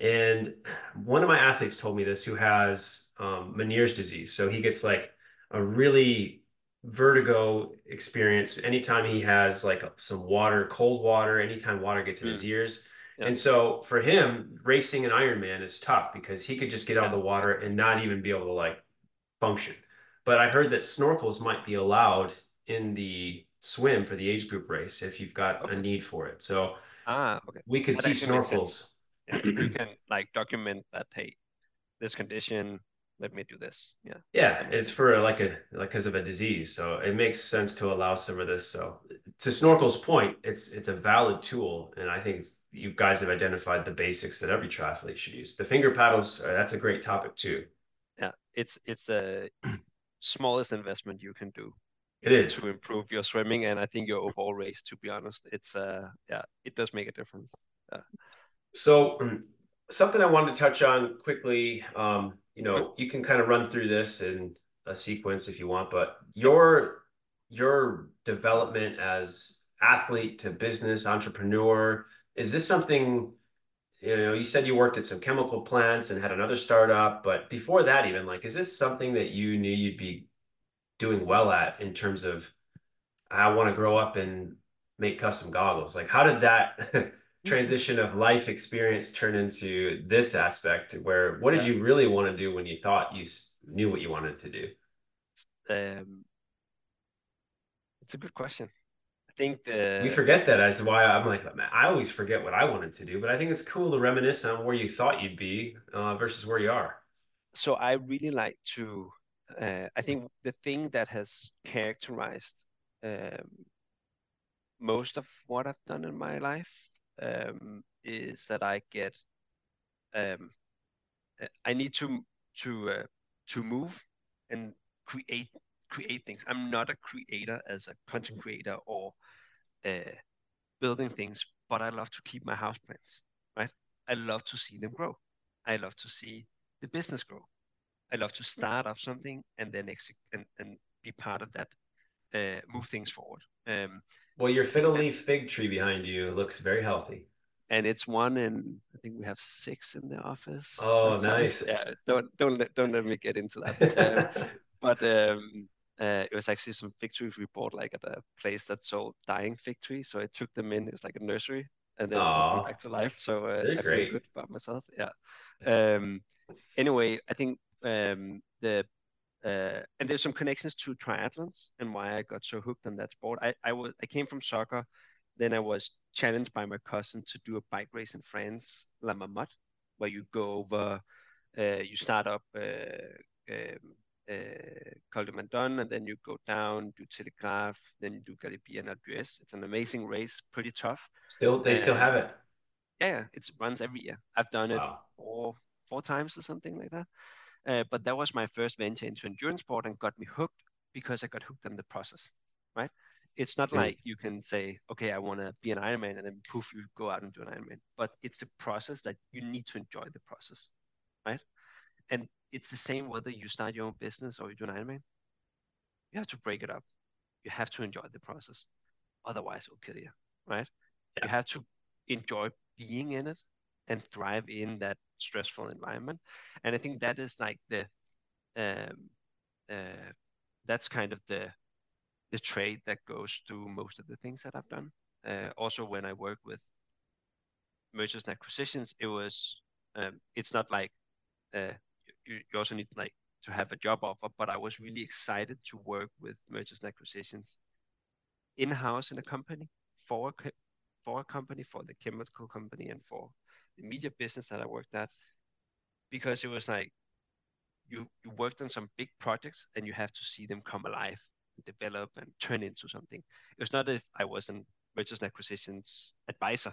and one of my athletes told me this who has um, Meniere's disease. So he gets like a really vertigo experience anytime he has like some water, cold water, anytime water gets in mm. his ears. Yep. And so for him, racing an Ironman is tough because he could just get out of the water and not even be able to like function. But I heard that snorkels might be allowed in the swim for the age group race if you've got okay. a need for it. So ah, okay. we could that see snorkels. Yeah, you can like document that. Hey, this condition. Let me do this. Yeah. Yeah, it's for like a like because of a disease, so it makes sense to allow some of this. So to snorkel's point, it's it's a valid tool, and I think you guys have identified the basics that every triathlete should use. The finger paddles, uh, that's a great topic too. Yeah, it's it's the (clears throat) smallest investment you can do it is to improve your swimming and i think your overall race to be honest it's uh yeah it does make a difference yeah. so (clears throat) something i wanted to touch on quickly um you know you can kind of run through this in a sequence if you want but your your development as athlete to business entrepreneur is this something you know, you said you worked at some chemical plants and had another startup, but before that, even like, is this something that you knew you'd be doing well at in terms of I want to grow up and make custom goggles? Like, how did that (laughs) transition of life experience turn into this aspect where what did Yeah. you really want to do when you thought you knew what you wanted to do? Um, it's a good question. I think the we forget that as why I'm like, I always forget what I wanted to do, but I think it's cool to reminisce on where you thought you'd be uh, versus where you are. so I really like to. Uh, I think the thing that has characterized um, most of what I've done in my life um, is that I get. Um, uh, I need to to uh, to move and create create things. I'm not a creator as a content creator or uh, building things, but I love to keep my houseplants, right? I love to see them grow. I love to see the business grow. I love to start up something and then execute and, and be part of that, uh, move things forward. Um, Well, your fiddle leaf fig tree behind you looks very healthy. and it's one and I think we have six in the office. Oh, That size. nice. Yeah, don't don't let don't let me get into that. (laughs) Um, but um, uh, it was actually some fig trees we bought like at a place that sold dying fig trees. So I took them in. It was like a nursery, and then them back to life. So uh, I great. feel good about myself. Yeah. Um, anyway, I think um, the uh, and there's some connections to triathlons and why I got so hooked on that sport. I I was I came from soccer, then I was challenged by my cousin to do a bike race in France, La Marmotte, where you go over, uh, you start up uh, um, uh, Col de Glandon, and then you go down, do Telegraph, then you do Galibier and d'Huez. It's an amazing race, pretty tough. Still, they still have it. Yeah, yeah, it runs every year. I've done it Wow. four four times or something like that. Uh, but that was my first venture into endurance sport and got me hooked because I got hooked on the process, right? It's not Mm. like you can say, okay, I want to be an Ironman and then poof, you go out and do an Ironman. But it's the process that you need to enjoy the process, right? And it's the same whether you start your own business or you do an Ironman. You have to break it up. You have to enjoy the process. Otherwise, it'll kill you, right? Yeah. You have to enjoy being in it and thrive in that stressful environment. And I think that is like the, um, uh, that's kind of the, the trade that goes through most of the things that I've done. Uh, also, when I work with mergers and acquisitions, it was, um, it's not like uh, you, you also need like to have a job offer, but I was really excited to work with mergers and acquisitions in-house in a company for a, for a company, for the chemical company, and for the media business that I worked at, because it was like you you worked on some big projects and you have to see them come alive, develop, and turn into something. It was not if I was an mergers and acquisitions advisor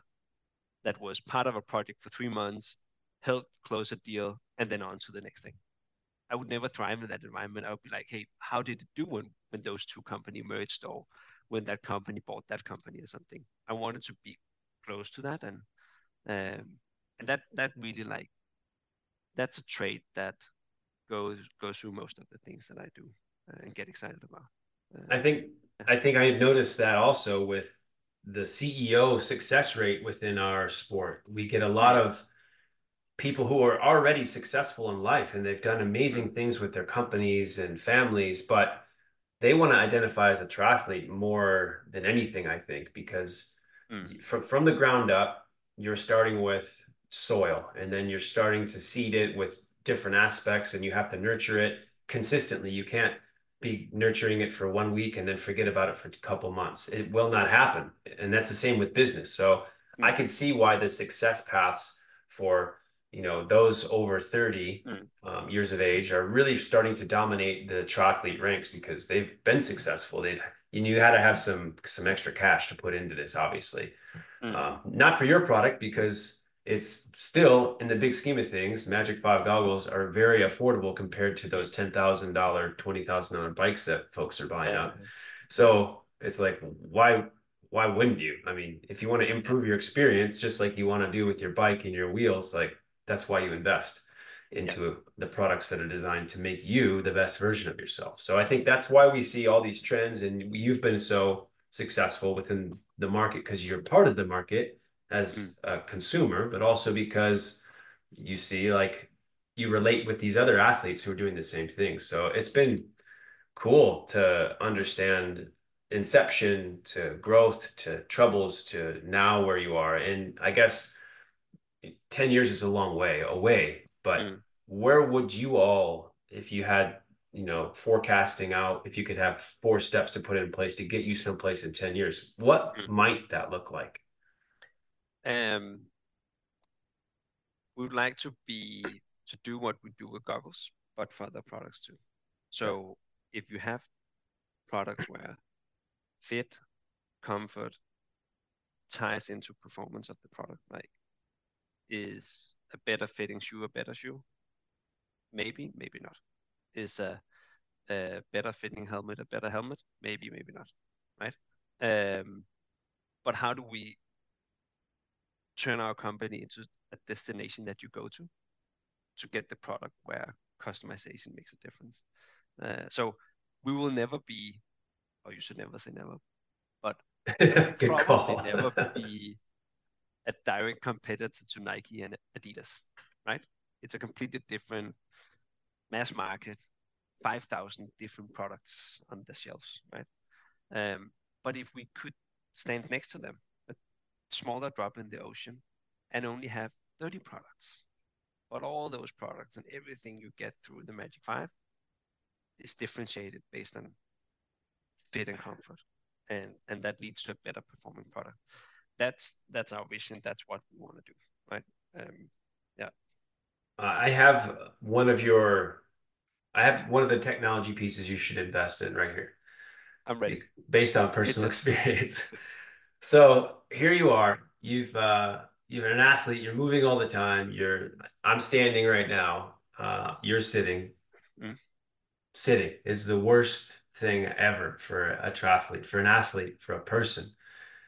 that was part of a project for three months, helped close a deal, and then on to the next thing. I would never thrive in that environment. I would be like, hey, how did it do when, when those two companies merged or when that company bought that company or something? I wanted to be close to that and um, and that that really like that's a trait that goes goes through most of the things that I do uh, and get excited about. Uh, I think I think I noticed that also with the CEO success rate within our sport. We get a lot of people who are already successful in life and they've done amazing things with their companies and families, but they want to identify as a triathlete more than anything, I think, because Mm. from from the ground up, you're starting with soil and then you're starting to seed it with different aspects and you have to nurture it consistently. You can't be nurturing it for one week and then forget about it for a couple months. It will not happen. And that's the same with business. So I Mm. can see why the success paths for you know those over 30 Mm. um, years of age are really starting to dominate the triathlete ranks because they've been successful. They've you, you had to have some some extra cash to put into this, obviously. Mm. Um, not for your product because it's still in the big scheme of things. Magic Five goggles are very affordable compared to those ten thousand dollar, twenty thousand dollar bikes that folks are buying Yeah. up. So it's like, why why wouldn't you? I mean, if you want to improve your experience, just like you want to do with your bike and your wheels, like that's why you invest into the products that are designed to make you the best version of yourself. So I think that's why we see all these trends, and you've been so successful within the market because you're part of the market as mm. a consumer, but also because you see like you relate with these other athletes who are doing the same thing. So it's been cool to understand inception to growth to troubles to now where you are. And I guess 10 years is a long way away, but mm. where would you all, if you had, you know, forecasting out, if you could have four steps to put in place to get you someplace in 10 years, what mm. might that look like? Um, we would like to be to do what we do with goggles, but for other products too. So if you have products where fit, comfort ties into performance of the product, like is a better fitting shoe a better shoe? Maybe, maybe not. Is a, a better fitting helmet a better helmet? Maybe, maybe not. Right? Um, but how do we turn our company into a destination that you go to to get the product where customization makes a difference? Uh, so we will never be, or you should never say never, but (laughs) probably never be a direct competitor to Nike and Adidas, right? It's a completely different mass market, 5,000 different products on the shelves, right? Um, but if we could stand next to them, a smaller drop in the ocean, and only have 30 products, but all those products and everything you get through the Magic 5 is differentiated based on fit and comfort. And, and that leads to a better performing product that's that's our vision. That's what we want to do, right? Um, yeah. Uh, I have one of your, I have one of the technology pieces you should invest in right here. I'm ready. Based on personal experience. (laughs) so here you are. You've uh, you're an athlete. You're moving all the time. You're. I'm standing right now. Uh, you're sitting. Mm. Sitting is the worst thing ever for a triathlete, for an athlete, for a person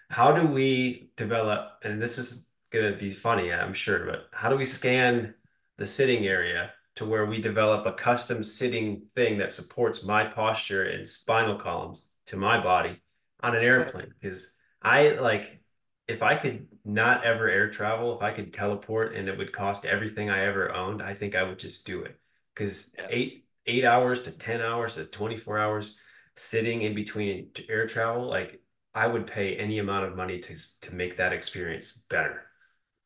how do we develop and this is going to be funny i'm sure but how do we scan the sitting area to where we develop a custom sitting thing that supports my posture and spinal columns to my body on an airplane? Because i like if i could not ever air travel if i could teleport and it would cost everything i ever owned i think i would just do it. Because yeah. eight eight hours to 10 hours to 24 hours sitting in between air travel like I would pay any amount of money to to make that experience better.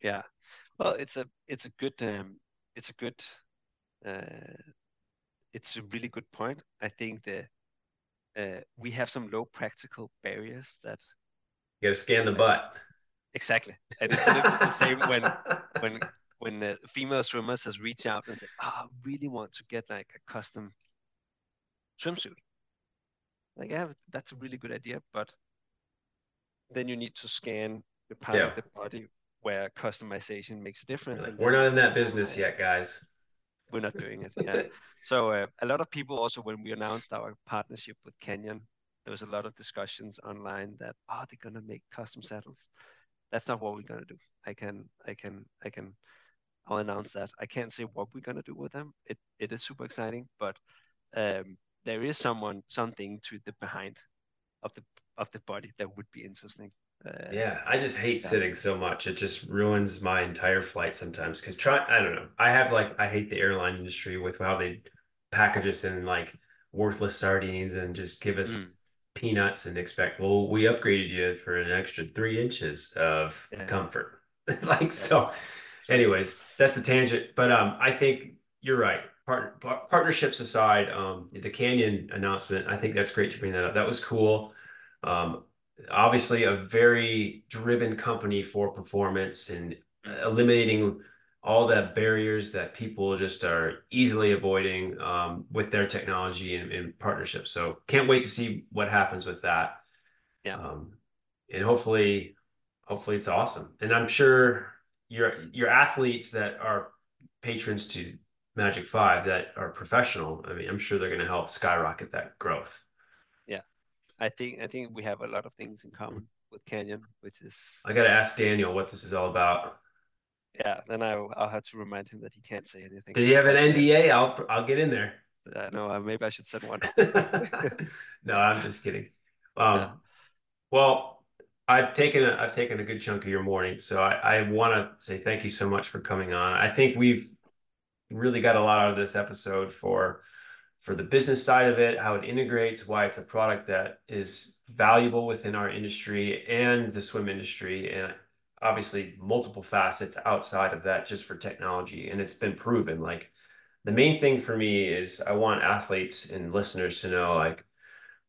Yeah, well, it's a it's a good um, it's a good uh, it's a really good point. I think that uh, we have some low practical barriers that you got to scan the butt. Exactly, and it's a little the same when when when the female swimmers has reached out and said, oh, "I really want to get like a custom swimsuit." Like, yeah, that's a really good idea, but then you need to scan the part yeah. of the body where customization makes a difference. Like, we're not in that business yet, guys. We're not doing it. Yeah. (laughs) so uh, a lot of people also, when we announced our partnership with Canyon, there was a lot of discussions online that are oh, they gonna make custom saddles? That's not what we're gonna do. I can, I can, I can. I'll announce that. I can't say what we're gonna do with them. It it is super exciting, but um, there is someone something to the behind of the of the body that would be interesting. Uh, yeah, I just hate yeah. sitting so much. It just ruins my entire flight sometimes. Cause try, I don't know. I have like, I hate the airline industry with how they package us in like worthless sardines and just give us mm. peanuts and expect, well, we upgraded you for an extra three inches of yeah. comfort. (laughs) like, yeah. so, anyways, that's a tangent. But um, I think you're right. Part, partnerships aside, um, the Canyon announcement, I think that's great to bring that up. That was cool. Um, obviously, a very driven company for performance and eliminating all the barriers that people just are easily avoiding um, with their technology and, and partnerships. So can't wait to see what happens with that. Yeah. Um, and hopefully, hopefully it's awesome. And I'm sure your your athletes that are patrons to Magic Five that are professional. I mean, I'm sure they're going to help skyrocket that growth. I think I think we have a lot of things in common with Canyon, which is. I got to ask Daniel what this is all about. Yeah, then I, I'll have to remind him that he can't say anything. Does you have an NDA? I'll I'll get in there. Uh, no, uh, maybe I should send one. (laughs) (laughs) no, I'm just kidding. Um, yeah. Well, I've taken a, I've taken a good chunk of your morning, so I, I want to say thank you so much for coming on. I think we've really got a lot out of this episode for for the business side of it, how it integrates, why it's a product that is valuable within our industry and the swim industry, and obviously multiple facets outside of that just for technology. And it's been proven. Like the main thing for me is I want athletes and listeners to know like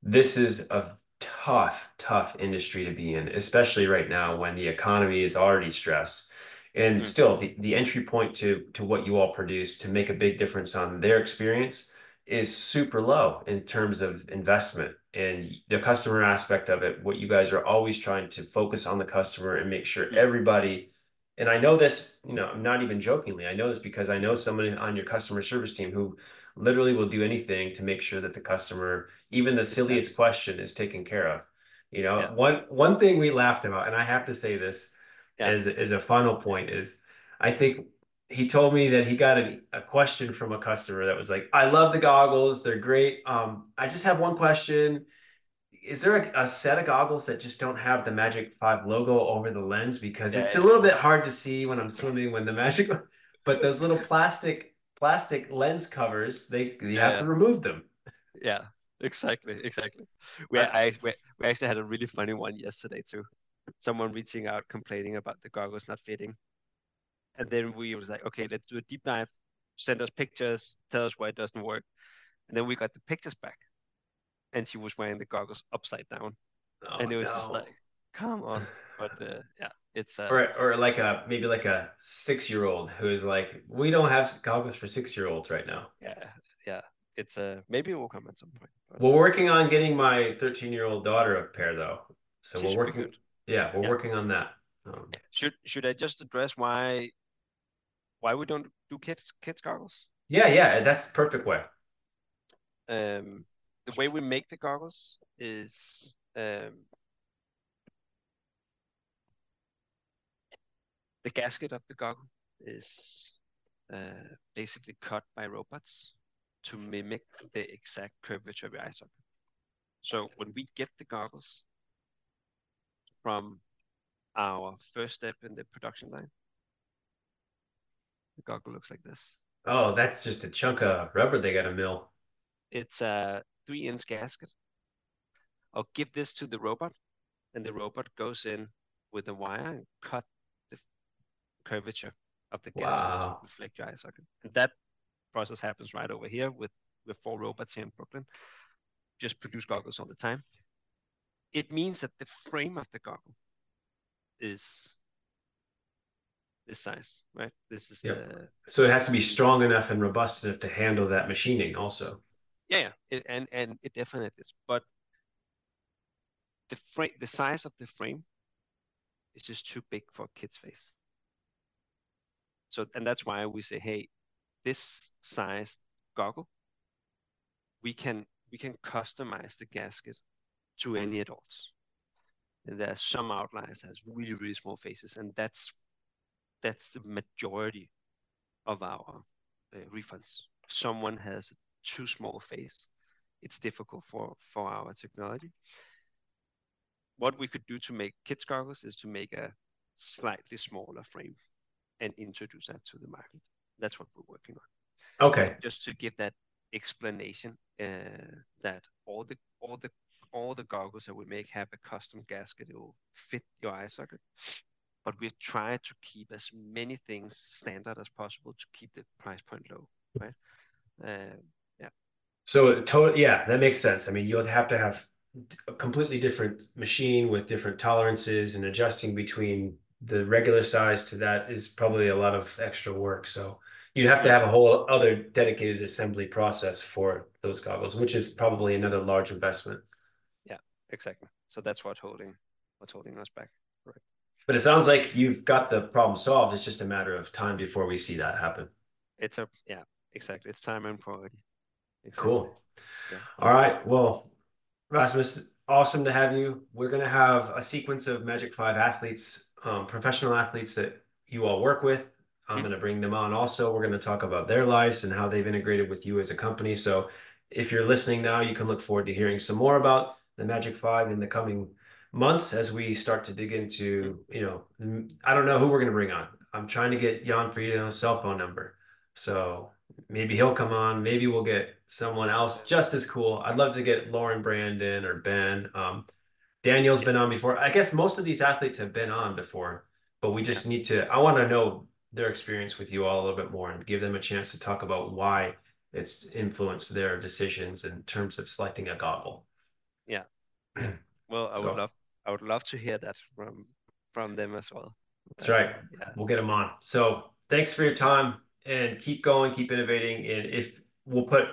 this is a tough, tough industry to be in, especially right now when the economy is already stressed. And mm. still, the, the entry point to to what you all produce to make a big difference on their experience is super low in terms of investment and the customer aspect of it. What you guys are always trying to focus on the customer and make sure mm. everybody. And I know this, you know, I'm not even jokingly. I know this because I know someone on your customer service team who literally will do anything to make sure that the customer, even the silliest question, is taken care of. You know, yeah. one one thing we laughed about, and I have to say this yeah. as as a final point is, I think he told me that he got a, a question from a customer that was like, "I love the goggles; they're great. Um, I just have one question." is there a, a, set of goggles that just don't have the Magic Five logo over the lens because yeah, it's yeah. a little bit hard to see when I'm swimming when the Magic, (laughs) but those little plastic plastic lens covers, they you yeah, have to remove them. Yeah, exactly, exactly. We I we, we actually had a really funny one yesterday too. Someone reaching out complaining about the goggles not fitting, and then we was like, okay, let's do a deep dive. Send us pictures, tell us why it doesn't work, and then we got the pictures back, and she was wearing the goggles upside down, oh, and it was no. just like, come on. But uh, yeah, it's uh, or or like a maybe like a six year old who is like, we don't have goggles for six year olds right now. Yeah, yeah. It's a uh, maybe it will come at some point. But, we're working on getting my thirteen year old daughter a pair though, so we're working. Yeah, we're yeah. working on that. Um, should should I just address why why we don't do kids kids goggles? Yeah, yeah, that's perfect way. Um, the way we make the goggles is um The gasket of the goggle is uh, basically cut by robots to mimic the exact curvature of the eye socket. So when we get the goggles from our first step in the production line, the goggle looks like this. Oh, that's just a chunk of rubber they got to mill. It's a three inch gasket. I'll give this to the robot, and the robot goes in with a wire and cut the curvature of the gasket wow. to reflect your eye socket. And that process happens right over here with, with four robots here in Brooklyn. Just produce goggles all the time. It means that the frame of the goggle is this size, right? This is yep. the so it has to be strong enough and robust enough to handle that machining also. Yeah, yeah. It, and and it definitely is. But the frame the size of the frame is just too big for a kid's face. So, and that's why we say, hey, this size goggle, we can we can customize the gasket to any adults. And there are some outliers that has really really small faces, and that's that's the majority of our uh, refunds. If someone has a too small face, it's difficult for for our technology. What we could do to make kids goggles is to make a slightly smaller frame and introduce that to the market. That's what we're working on. Okay. Just to give that explanation uh, that all the all the all the goggles that we make have a custom gasket. It will fit your eye socket, but we try to keep as many things standard as possible to keep the price point low. Right. Uh, yeah. So total, yeah, that makes sense. I mean, you'll have to have a completely different machine with different tolerances and adjusting between the regular size to that is probably a lot of extra work. So you'd have to have a whole other dedicated assembly process for those goggles, which is probably another large investment. Yeah, exactly. So that's what's holding what's holding us back. But it sounds like you've got the problem solved. It's just a matter of time before we see that happen. It's a yeah, exactly. It's time and priority. Exactly. Cool. Yeah. All right. Well, Rasmus, awesome to have you. We're gonna have a sequence of Magic Five athletes um, professional athletes that you all work with. I'm mm-hmm. going to bring them on also. We're going to talk about their lives and how they've integrated with you as a company. So if you're listening now, you can look forward to hearing some more about the Magic Five in the coming months as we start to dig into, you know, I don't know who we're going to bring on. I'm trying to get Jan Frodeno's cell phone number. So maybe he'll come on. Maybe we'll get someone else just as cool. I'd love to get Lauren Brandon or Ben. Um, Daniel's been on before. I guess most of these athletes have been on before, but we just need to, I want to know their experience with you all a little bit more and give them a chance to talk about why it's influenced their decisions in terms of selecting a goggle. Yeah. Well, I so, would love I would love to hear that from from them as well. That's right. Yeah. We'll get them on. So thanks for your time and keep going, keep innovating. And if we'll put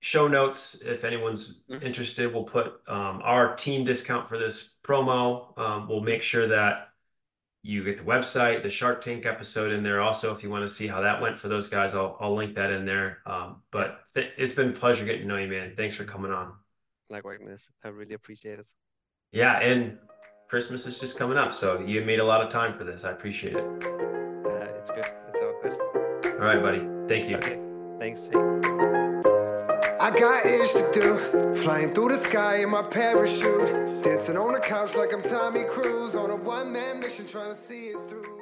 show notes, if anyone's mm-hmm. interested, we'll put um, our team discount for this promo. Um, we'll make sure that you get the website, the Shark Tank episode in there. Also, if you want to see how that went for those guys, I'll, I'll link that in there. Um, but th- it's been a pleasure getting to know you, man. Thanks for coming on. Likewise, I really appreciate it. Yeah, and Christmas is just coming up, so you made a lot of time for this. I appreciate it. Uh, it's good. It's all good. All right, buddy. Thank you. Okay. Thanks. I got ish to do, flying through the sky in my parachute, dancing on the couch like I'm Tommy Cruise on a one man mission trying to see it through.